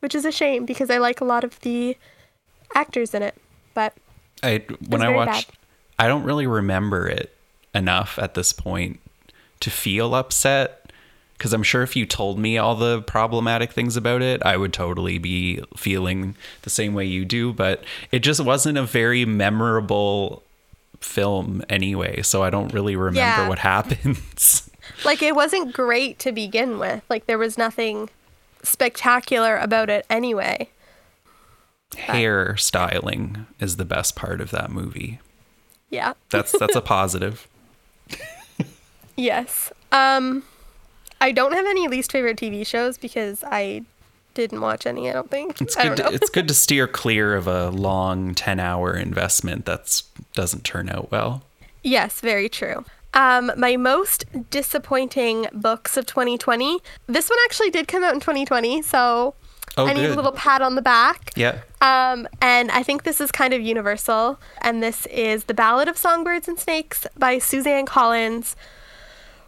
which is a shame because I like a lot of the actors in it. But I when I watched bad. I don't really remember it enough at this point to feel upset because I'm sure if you told me all the problematic things about it, I would totally be feeling the same way you do, but it just wasn't a very memorable film anyway, so I don't really remember Yeah. what [laughs] happens. like it wasn't great to begin with. Like there was nothing spectacular about it anyway. Hair styling is the best part of that movie. Yeah. That's that's a [laughs] positive. Yes. Um I don't have any least favorite TV shows because I didn't watch any, I don't think. It's good. To, it's good to [laughs] steer clear of a long ten-hour investment that's doesn't turn out well. Yes, very true. Um, my most disappointing books of 2020. This one actually did come out in 2020, so Oh, I need good. a little pat on the back. Yeah. Um, and I think this is kind of universal. And this is The Ballad of Songbirds and Snakes by Suzanne Collins,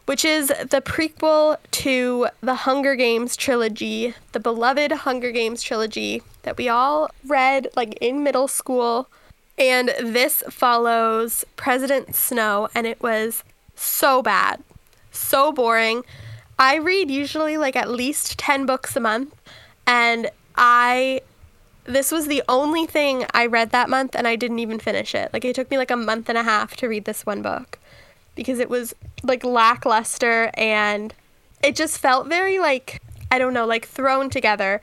which is the prequel to the Hunger Games trilogy, the beloved Hunger Games trilogy that we all read like in middle school. And this follows President Snow, and it was so bad, so boring. I read usually like at least 10 books a month, and I this was the only thing I read that month and I didn't even finish it. Like it took me like a month and a half to read this one book because it was like lackluster and it just felt very like I don't know, like thrown together.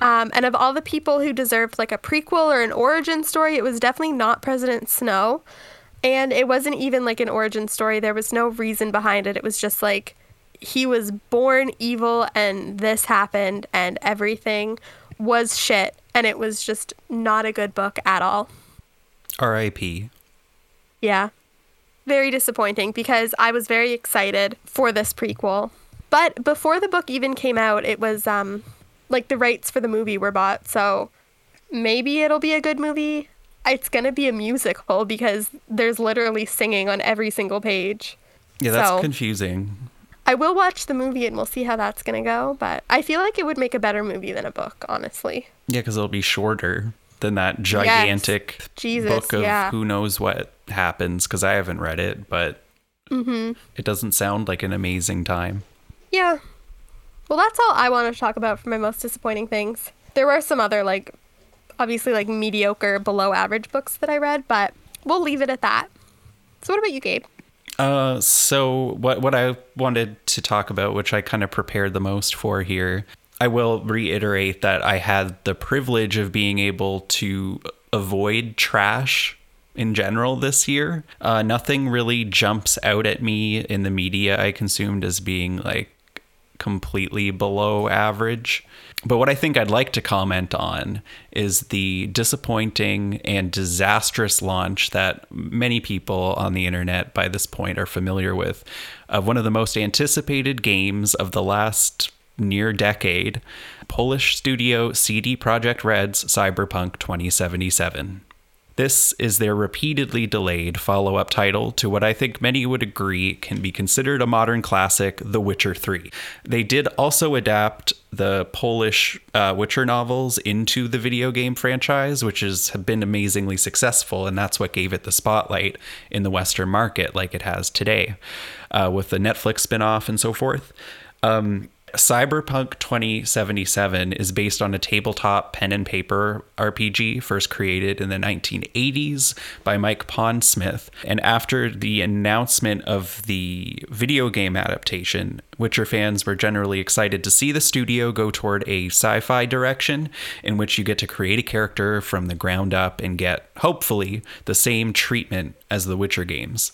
Um, and of all the people who deserved like a prequel or an origin story, it was definitely not President Snow. And it wasn't even like an origin story. There was no reason behind it. It was just like he was born evil and this happened and everything was shit. And it was just not a good book at all. R.I.P. Yeah. Very disappointing because I was very excited for this prequel. But before the book even came out, it was um like the rights for the movie were bought. So maybe it'll be a good movie. It's going to be a musical because there's literally singing on every single page. Yeah, that's So- confusing. I will watch the movie and we'll see how that's going to go, but I feel like it would make a better movie than a book, honestly. Yeah, because it'll be shorter than that gigantic Jesus, book of yeah. who knows what happens. Because I haven't read it, but Mm-hmm. it doesn't sound like an amazing time. Yeah. Well, that's all I want to talk about for my most disappointing things. There were some other, like, obviously, like, mediocre, below average books that I read, but we'll leave it at that. So, what about you, Gabe? Uh, so what what I wanted to talk about, which I kind of prepared the most for here, I will reiterate that I had the privilege of being able to avoid trash in general this year. Uh, nothing really jumps out at me in the media I consumed as being like completely below average. But what I think I'd like to comment on is the disappointing and disastrous launch that many people on the internet by this point are familiar with of one of the most anticipated games of the last near decade Polish studio CD Projekt Red's Cyberpunk 2077. This is their repeatedly delayed follow up title to what I think many would agree can be considered a modern classic, The Witcher 3. They did also adapt the Polish uh, Witcher novels into the video game franchise, which has been amazingly successful, and that's what gave it the spotlight in the Western market like it has today, uh, with the Netflix spin off and so forth. Um, Cyberpunk 2077 is based on a tabletop pen and paper RPG first created in the 1980s by Mike Pondsmith. And after the announcement of the video game adaptation, Witcher fans were generally excited to see the studio go toward a sci fi direction in which you get to create a character from the ground up and get, hopefully, the same treatment as the Witcher games.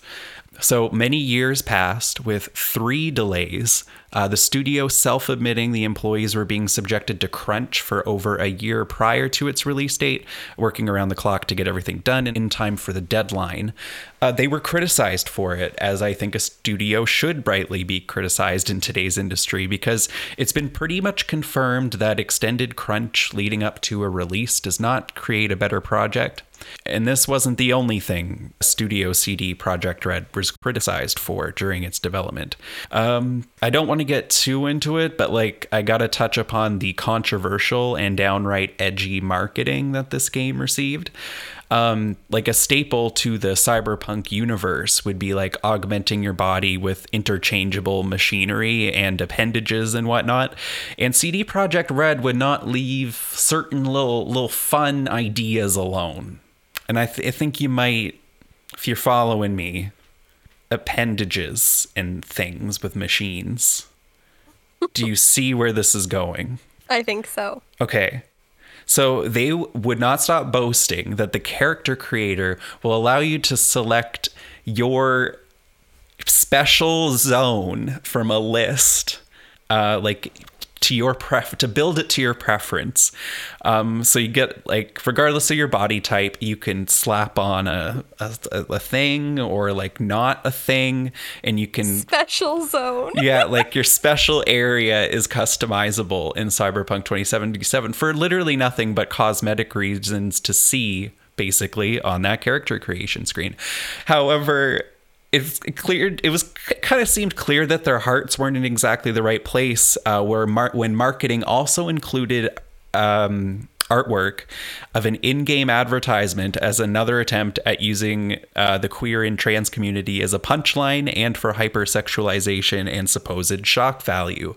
So many years passed with three delays. Uh, the studio self admitting the employees were being subjected to crunch for over a year prior to its release date, working around the clock to get everything done in time for the deadline. Uh, they were criticized for it, as I think a studio should rightly be criticized in today's industry, because it's been pretty much confirmed that extended crunch leading up to a release does not create a better project. And this wasn't the only thing Studio CD Projekt Red was criticized for during its development. Um, I don't want to get too into it, but like I gotta touch upon the controversial and downright edgy marketing that this game received. Um, like a staple to the cyberpunk universe would be like augmenting your body with interchangeable machinery and appendages and whatnot. And CD Projekt Red would not leave certain little little fun ideas alone and I, th- I think you might, if you're following me, appendages and things with machines. Do you see where this is going? I think so. Okay. So they would not stop boasting that the character creator will allow you to select your special zone from a list. Uh, like to your pref to build it to your preference. Um, so you get like regardless of your body type, you can slap on a, a a thing or like not a thing, and you can Special zone. yeah, [laughs] like your special area is customizable in Cyberpunk 2077 for literally nothing but cosmetic reasons to see basically on that character creation screen. However, it's clear it was kind of seemed clear that their hearts weren't in exactly the right place uh, where mar- when marketing also included um, artwork of an in-game advertisement as another attempt at using uh, the queer and trans community as a punchline and for hypersexualization and supposed shock value.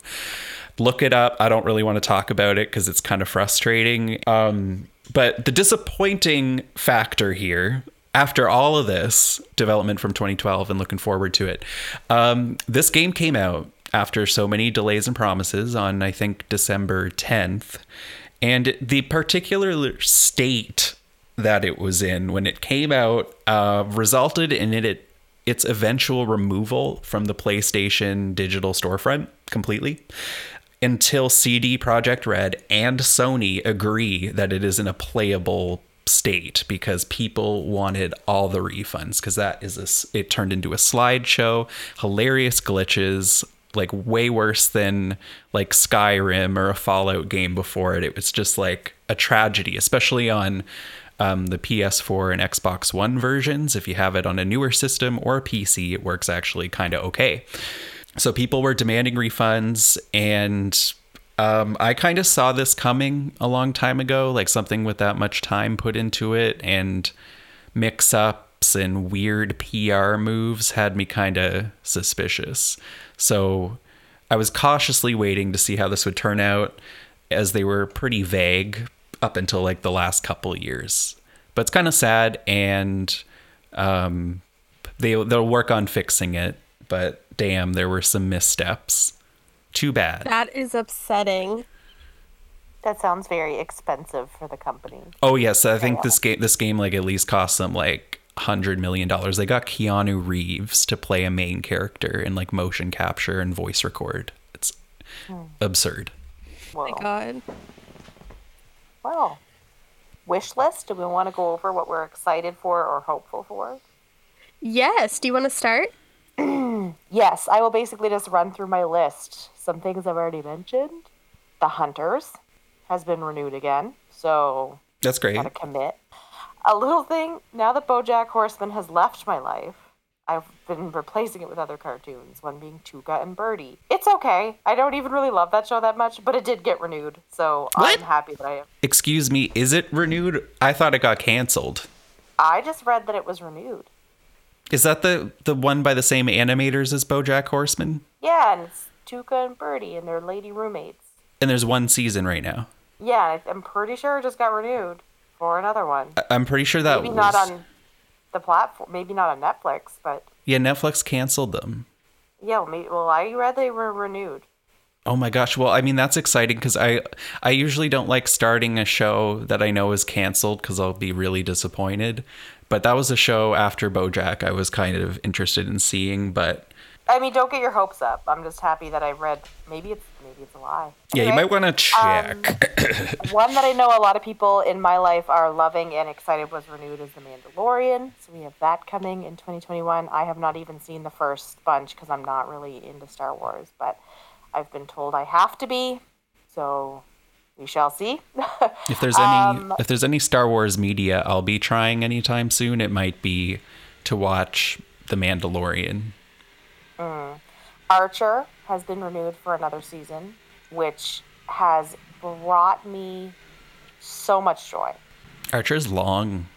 Look it up. I don't really want to talk about it because it's kind of frustrating. Um, but the disappointing factor here after all of this development from 2012 and looking forward to it, um, this game came out after so many delays and promises on, I think, December 10th. And the particular state that it was in when it came out uh, resulted in it its eventual removal from the PlayStation digital storefront completely until CD Projekt Red and Sony agree that it is in a playable state because people wanted all the refunds because that is a, it turned into a slideshow, hilarious glitches, like way worse than like Skyrim or a Fallout game before it. It was just like a tragedy, especially on um, the PS4 and Xbox One versions. If you have it on a newer system or a PC, it works actually kind of okay. So people were demanding refunds and um, I kind of saw this coming a long time ago, like something with that much time put into it, and mix ups and weird PR moves had me kind of suspicious. So I was cautiously waiting to see how this would turn out, as they were pretty vague up until like the last couple years. But it's kind of sad, and um, they they'll work on fixing it. But damn, there were some missteps. Too bad. That is upsetting. That sounds very expensive for the company. Oh yes, I think this game this game like at least cost them like hundred million dollars. They got Keanu Reeves to play a main character in like motion capture and voice record. It's hmm. absurd. Whoa. My God. Well, wish list. Do we want to go over what we're excited for or hopeful for? Yes. Do you want to start? [clears throat] Yes, I will basically just run through my list. Some things I've already mentioned. The Hunters has been renewed again, so That's great. gotta commit. A little thing. Now that BoJack Horseman has left my life, I've been replacing it with other cartoons. One being Tuca and Birdie. It's okay. I don't even really love that show that much, but it did get renewed, so What? I'm happy that I have. Excuse me, is it renewed? I thought it got canceled. I just read that it was renewed. Is that the the one by the same animators as BoJack Horseman? Yeah, and it's Tuca and Birdie and their lady roommates. And there's one season right now. Yeah, I'm pretty sure it just got renewed for another one. I- I'm pretty sure that Maybe was not on the platform. Maybe not on Netflix, but yeah. Netflix canceled them. yeah. Well, maybe, well I read they were renewed. Oh my gosh. Well, I mean that's exciting cuz I I usually don't like starting a show that I know is canceled cuz I'll be really disappointed. But that was a show after BoJack I was kind of interested in seeing, but I mean, don't get your hopes up. I'm just happy that I read. Maybe it's maybe it's a lie. yeah, you might want to check. One that I know a lot of people in my life are loving and excited was renewed is The Mandalorian. So we have that coming in 2021. I have not even seen the first bunch because I'm not really into Star Wars, but I've been told I have to be. So we shall see. [laughs] if there's any um, if there's any Star Wars media I'll be trying anytime soon, it might be to watch The Mandalorian. Mm. Archer has been renewed for another season, which has brought me so much joy. Archer's long.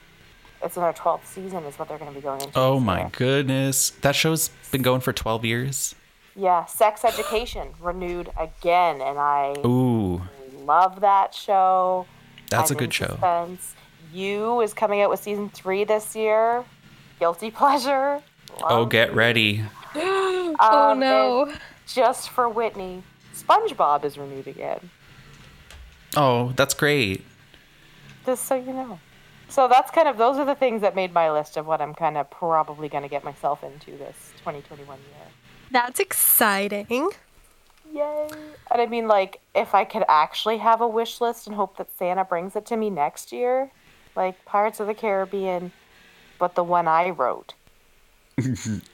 It's in their 12th season, is what they're going to be going into. Oh my year. goodness. That show's been going for 12 years. Yeah, Sex Education renewed again, and I Ooh, love that show. that's a I'm good in show. You is coming out with season three this year. Guilty pleasure. Oh, Love get ready. [gasps] Oh Um, no. just for Whitney, SpongeBob is renewed again. Oh, that's great. Just so you know. So that's kind of those are the things that made my list of what I'm kind of probably going to get myself into this 2021 year. That's exciting. Yay. And I mean, like, if I could actually have a wish list and hope that Santa brings it to me next year, like Pirates of the Caribbean, but the one I wrote.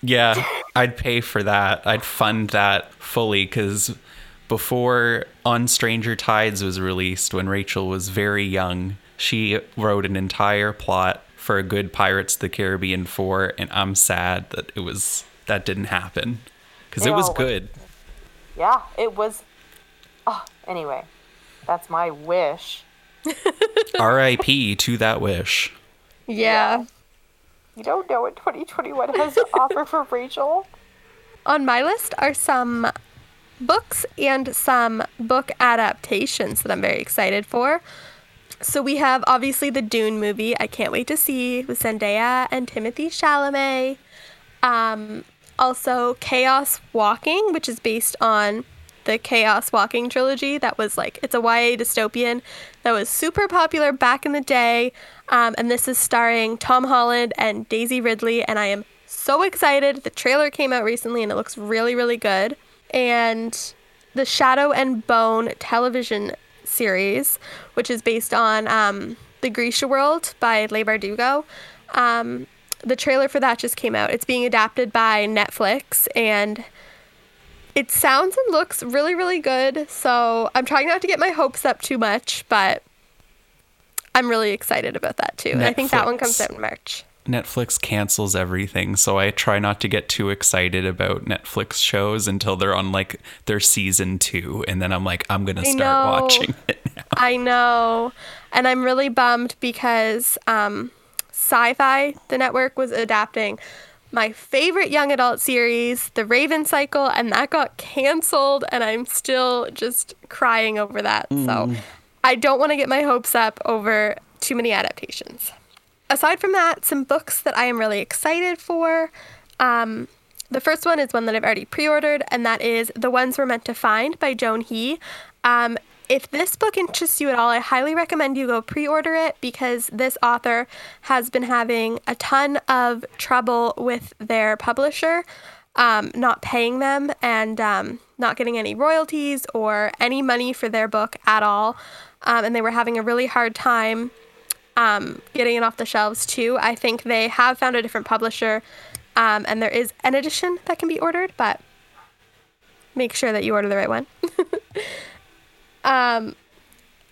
Yeah, I'd pay for that. I'd fund that fully because before On Stranger Tides was released, when Rachel was very young, she wrote an entire plot for a good Pirates of the Caribbean 4, and I'm sad that it was that didn't happen because it was No. good. Yeah, it was. Oh, anyway, that's my wish. R.I.P. to that wish. Yeah. You don't know what 2021 has to [laughs] offer for Rachel? On my list are some books and some book adaptations that I'm very excited for. So we have obviously the Dune movie. I can't wait to see with Zendaya and Timothée Chalamet. Um, also Chaos Walking, which is based on the Chaos Walking trilogy. That was like it's a YA dystopian that was super popular back in the day. Um, and this is starring Tom Holland and Daisy Ridley, and I am so excited. The trailer came out recently, and it looks really, really good. And the Shadow and Bone television series, which is based on um, the Grisha World by Leigh Bardugo. Um, the trailer for that just came out. It's being adapted by Netflix, and it sounds and looks really, really good. So I'm trying not to get my hopes up too much, but I'm really excited about that too. And I think that one comes out in March. Netflix cancels everything, so I try not to get too excited about Netflix shows until they're on like their season two, and then I'm like, I'm gonna start watching [laughs] it now. I know. And I'm really bummed because um, Syfy, the network, was adapting my favorite young adult series, The Raven Cycle, and that got canceled. And I'm still just crying over that. So I don't want to get my hopes up over too many adaptations. Aside from that, some books that I am really excited for. Um, the first one is one that I've already pre ordered, and that is The Ones We're Meant to Find by Joan He. Um, if this book interests you at all, I highly recommend you go pre order it because this author has been having a ton of trouble with their publisher um, not paying them and um, not getting any royalties or any money for their book at all. Um, and they were having a really hard time um, getting it off the shelves too. I think they have found a different publisher, um, and there is an edition that can be ordered, but make sure that you order the right one. [laughs] um,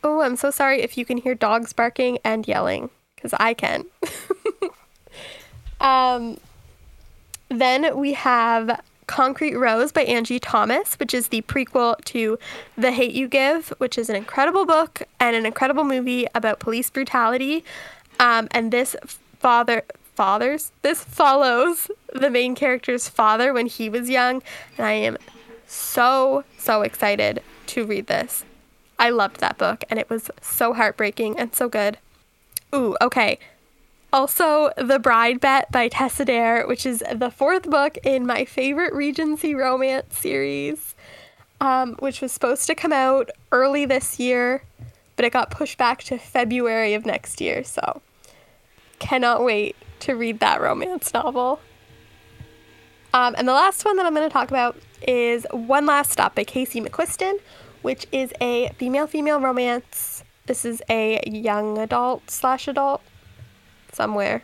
oh, I'm so sorry if you can hear dogs barking and yelling, because I can. [laughs] um, then we have Concrete Rose by Angie Thomas, which is the prequel to The Hate You Give, which is an incredible book and an incredible movie about police brutality. Um, and this father fathers this follows the main character's father when he was young, and I am so so excited to read this. I loved that book, and it was so heartbreaking and so good. Ooh, okay. Also, The Bride Bet by Tessa Dare, which is the fourth book in my favorite Regency romance series, um, which was supposed to come out early this year, but it got pushed back to February of next year. So, cannot wait to read that romance novel. Um, and the last one that I'm going to talk about is One Last Stop by Casey McQuiston, which is a female female romance. This is a young adult slash adult somewhere.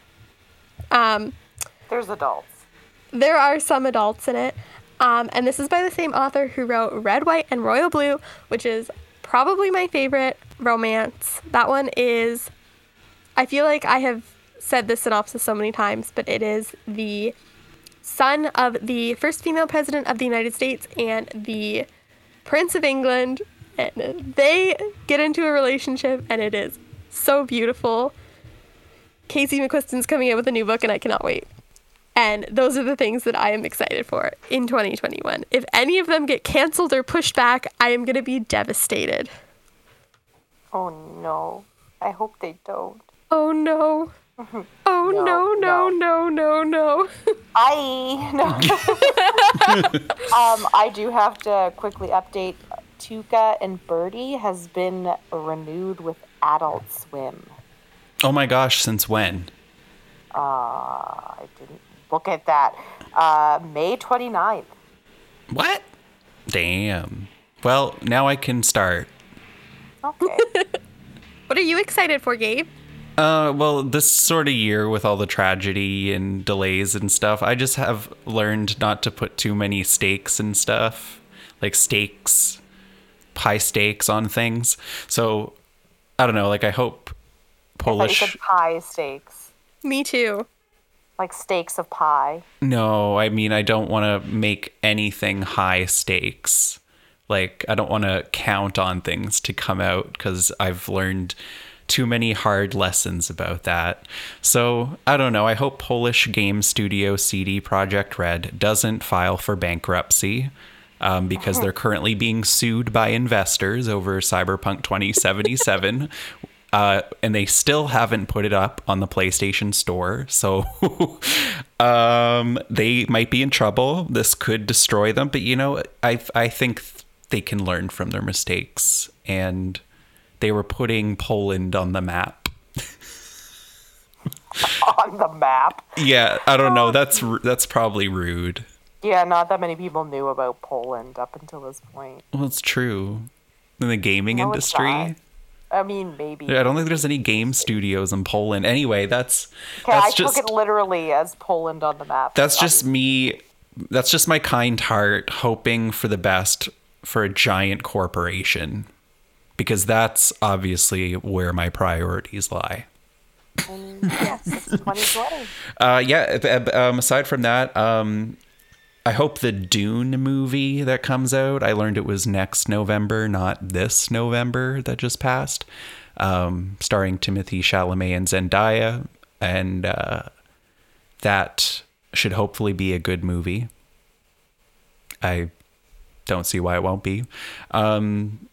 Um, There's adults. there are some adults in it. Um, and this is by the same author who wrote Red, White, and Royal Blue, which is probably my favorite romance. That one is, I feel like I have said this synopsis so many times, but it is the son of the first female president of the United States and the Prince of England. And they get into a relationship, and it is so beautiful. Casey McQuiston's coming out with a new book, and I cannot wait. And those are the things that I am excited for in 2021. If any of them get canceled or pushed back, I am going to be devastated. Oh no. I hope they don't. Oh no. Oh no, No, no, no. no, no, no. I no. [laughs] um, I do have to quickly update. Tuca and Birdie has been renewed with Adult Swim. Oh my gosh, since when? Uh, I didn't look at that. Uh, May 29th. What? Damn. Well, now I can start. Okay. [laughs] What are you excited for, Gabe? Uh, well, this sort of year with all the tragedy and delays and stuff, I just have learned not to put too many stakes and stuff, like stakes, high stakes on things. So, I don't know. Like, I hope I you Polish. said pie steaks. Me too. Like stakes of pie. No, I mean, I don't want to make anything high stakes. Like, I don't want to count on things to come out because I've learned too many hard lessons about that. So, I don't know. I hope Polish game studio CD Projekt Red doesn't file for bankruptcy. Um, because they're currently being sued by investors over Cyberpunk 2077, [laughs] uh, and they still haven't put it up on the PlayStation Store. So [laughs] um, they might be in trouble. This could destroy them. But you know, I I think they can learn from their mistakes, and they were putting Poland on the map. [laughs] On the map. Yeah, I don't know. Oh. That's that's probably rude. Yeah, not that many people knew about Poland up until this point. Well, it's true. In the gaming No, industry. I mean, maybe. I don't think there's any game studios in Poland. Anyway, that's Okay, I that's just took it literally as Poland on the map. that's just me that's just my kind heart hoping for the best for a giant corporation because that's obviously where my priorities lie And yes, it's 2020. [laughs] uh yeah uh, um, aside from that um i hope the dune movie that comes out i learned it was next november not this november that just passed um starring Timothée Chalamet and zendaya and uh that should hopefully be a good movie. I don't see why it won't be. Um,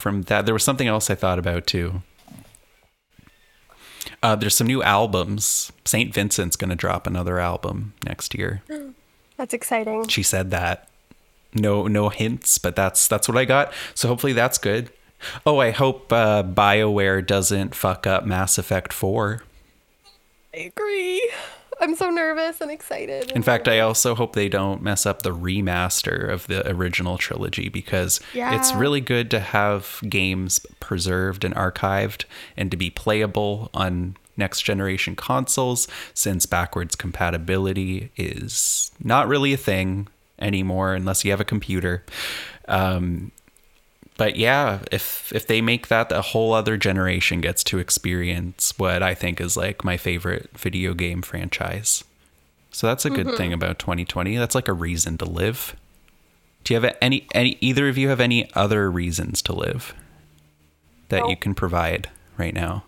from that, there was something else I thought about too. Uh, there's some new albums. St. Vincent's going to drop another album next year. [gasps] That's exciting. She said that. No, no hints, but that's that's what I got. So hopefully that's good. Oh, I hope uh, Bioware doesn't fuck up Mass Effect Four. I agree. I'm so nervous and excited. In fact, I also hope they don't mess up the remaster of the original trilogy because it's really good to have games preserved and archived and to be playable on next generation consoles since backwards compatibility is not really a thing anymore unless you have a computer. Um, but yeah, if if they make that a whole other generation gets to experience what I think is like my favorite video game franchise. So that's a good mm-hmm. thing about 2020. That's like a reason to live. Do you have any any either of you have any other reasons to live that you can provide right now?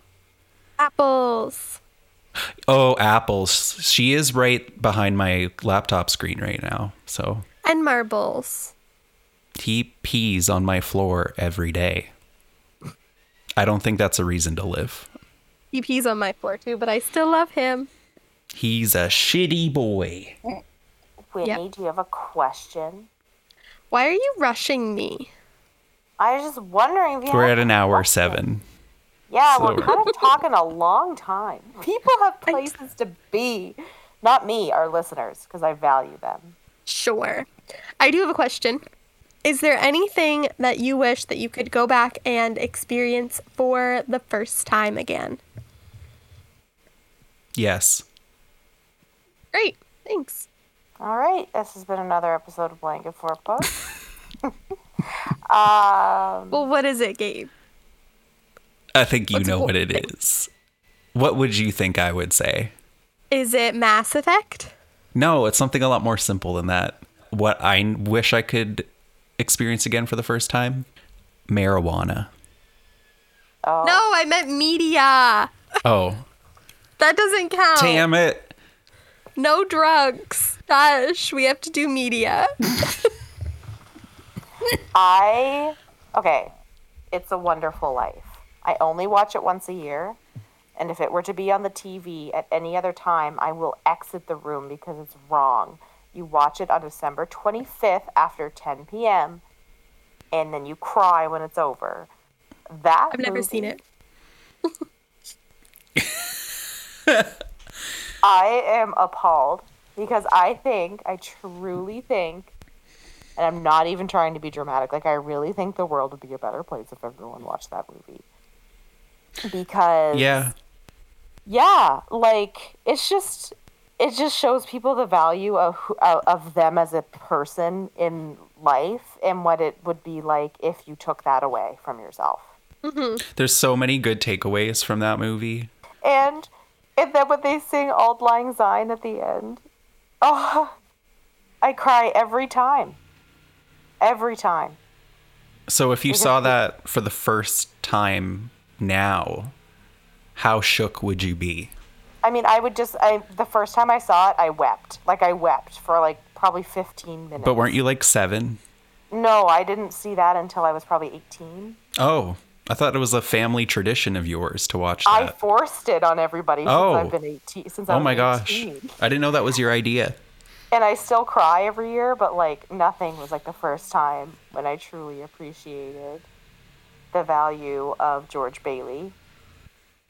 Apples. Oh, apples. She is right behind my laptop screen right now. So And marbles. He pees on my floor every day. I don't think that's a reason to live. He pees on my floor too, but I still love him. He's a shitty boy. Whitney, do you have a question? Why are you rushing me? I was just wondering if you We're had at an hour question. seven. Yeah, So- we're kind of talking a long time. [laughs] People have places to be. Not me, our listeners, because I value them. Sure. I do have a question. Is there anything that you wish that you could go back and experience for the first time again? Yes. Great. Thanks. All right, this has been another episode of Blanket Fort Post. [laughs] um, Well, what is it, Gabe? I think you What's know cool? what it is. What would you think I would say? Is it Mass Effect? No, it's something a lot more simple than that. What I wish I could experience again for the first time marijuana. oh, No, I meant media. Oh, That doesn't count. damn it. No drugs. Gosh, we have to do media. [laughs] I okay. It's a Wonderful Life. I only watch it once a year, and if it were to be on the TV at any other time, I will exit the room because it's wrong. You watch it on December 25th after 10 p.m., and then you cry when it's over. That I've never seen it. [laughs] I am appalled because I think, I truly think And I'm not even trying to be dramatic. Like I really think the world would be a better place if everyone watched that movie. Because Yeah. yeah, like it's just it just shows people the value of of of them as a person in life and what it would be like if you took that away from yourself. Mm-hmm. There's so many good takeaways from that movie. And and then when they sing "Auld Lang Syne" at the end, oh, I cry every time. Every time. So if you saw that for the first time now, how shook would you be? I mean, I would just I the first time I saw it, I wept. Like I wept for like probably 15 minutes. But weren't you like seven? No, I didn't see that until I was probably 18. Oh, I thought it was a family tradition of yours to watch that. I forced it on everybody oh. since Oh. I've been 18. Since I oh my gosh. 18. I didn't know that was your idea. And I still cry every year, but like nothing was like the first time when I truly appreciated the value of George Bailey.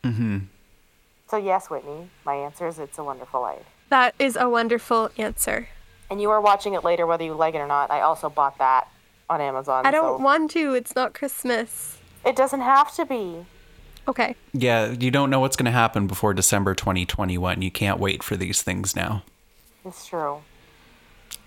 hmm So yes, Whitney, my answer is "It's a Wonderful Life." That is a wonderful answer. And you are watching it later, whether you like it or not. I also bought that on Amazon. I don't so want to. It's not Christmas. It doesn't have to be. Okay. Yeah, you don't know what's going to happen before December 2021. You can't wait for these things now. It's true.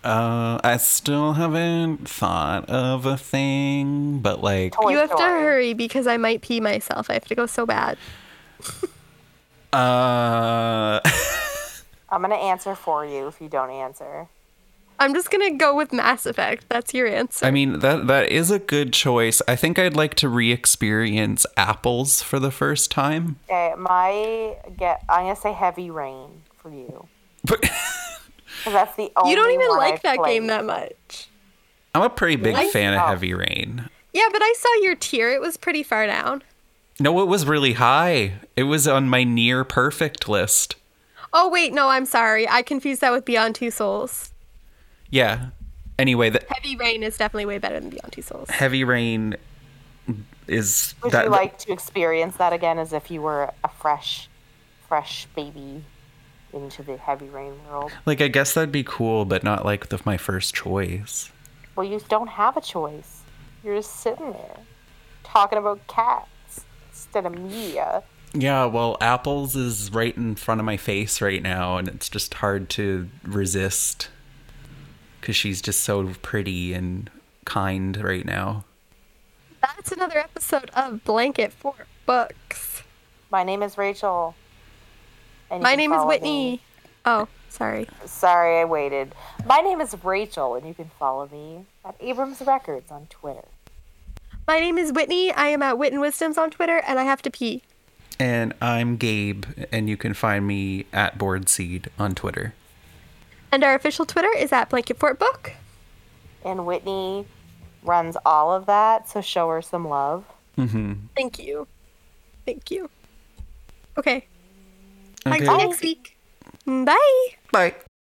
Uh, I still haven't thought of a thing, but like, Toy you have to hurry because I might pee myself. I have to go so bad. [laughs] uh, [laughs] I'm gonna answer for you if you don't answer. I'm just gonna go with Mass Effect. That's your answer. I mean that that is a good choice. I think I'd like to re-experience apples for the first time. Okay, my get. I'm gonna say Heavy Rain for you But [laughs] that's the only. you don't even like I've that game that much. I'm a pretty big Really? fan of Oh. Heavy Rain. Yeah, but I saw your tier. It was pretty far down. No, it was really high. It was on my near perfect list. Oh wait, no, I'm sorry. I confused that with Beyond Two Souls. Yeah. Anyway, the Heavy Rain is definitely way better than Beyond Two Souls. Heavy Rain is Would that you like to experience that again as if you were a fresh, fresh baby into the Heavy Rain world? like I guess that'd be cool, but not like the, my first choice. Well, you don't have a choice. You're just sitting there talking about cats instead of media. Yeah, well, apples is right in front of my face right now, and it's just hard to resist because she's just so pretty and kind right now. That's another episode of Blanket for Books. My name is Rachel. and My name is Whitney. me- Oh, sorry. Sorry, I waited. My name is Rachel, and you can follow me at Abrams Records on Twitter. My name is Whitney. I am at Wit and Wisdoms on Twitter, and I have to pee. And I'm Gabe, and you can find me at Boardseed on Twitter. And our official Twitter is at Blanket Fort Book. And Whitney runs all of that, so show her some love. Mm-hmm. Thank you. Thank you. Okay. Okay. you next week. Bye. Bye.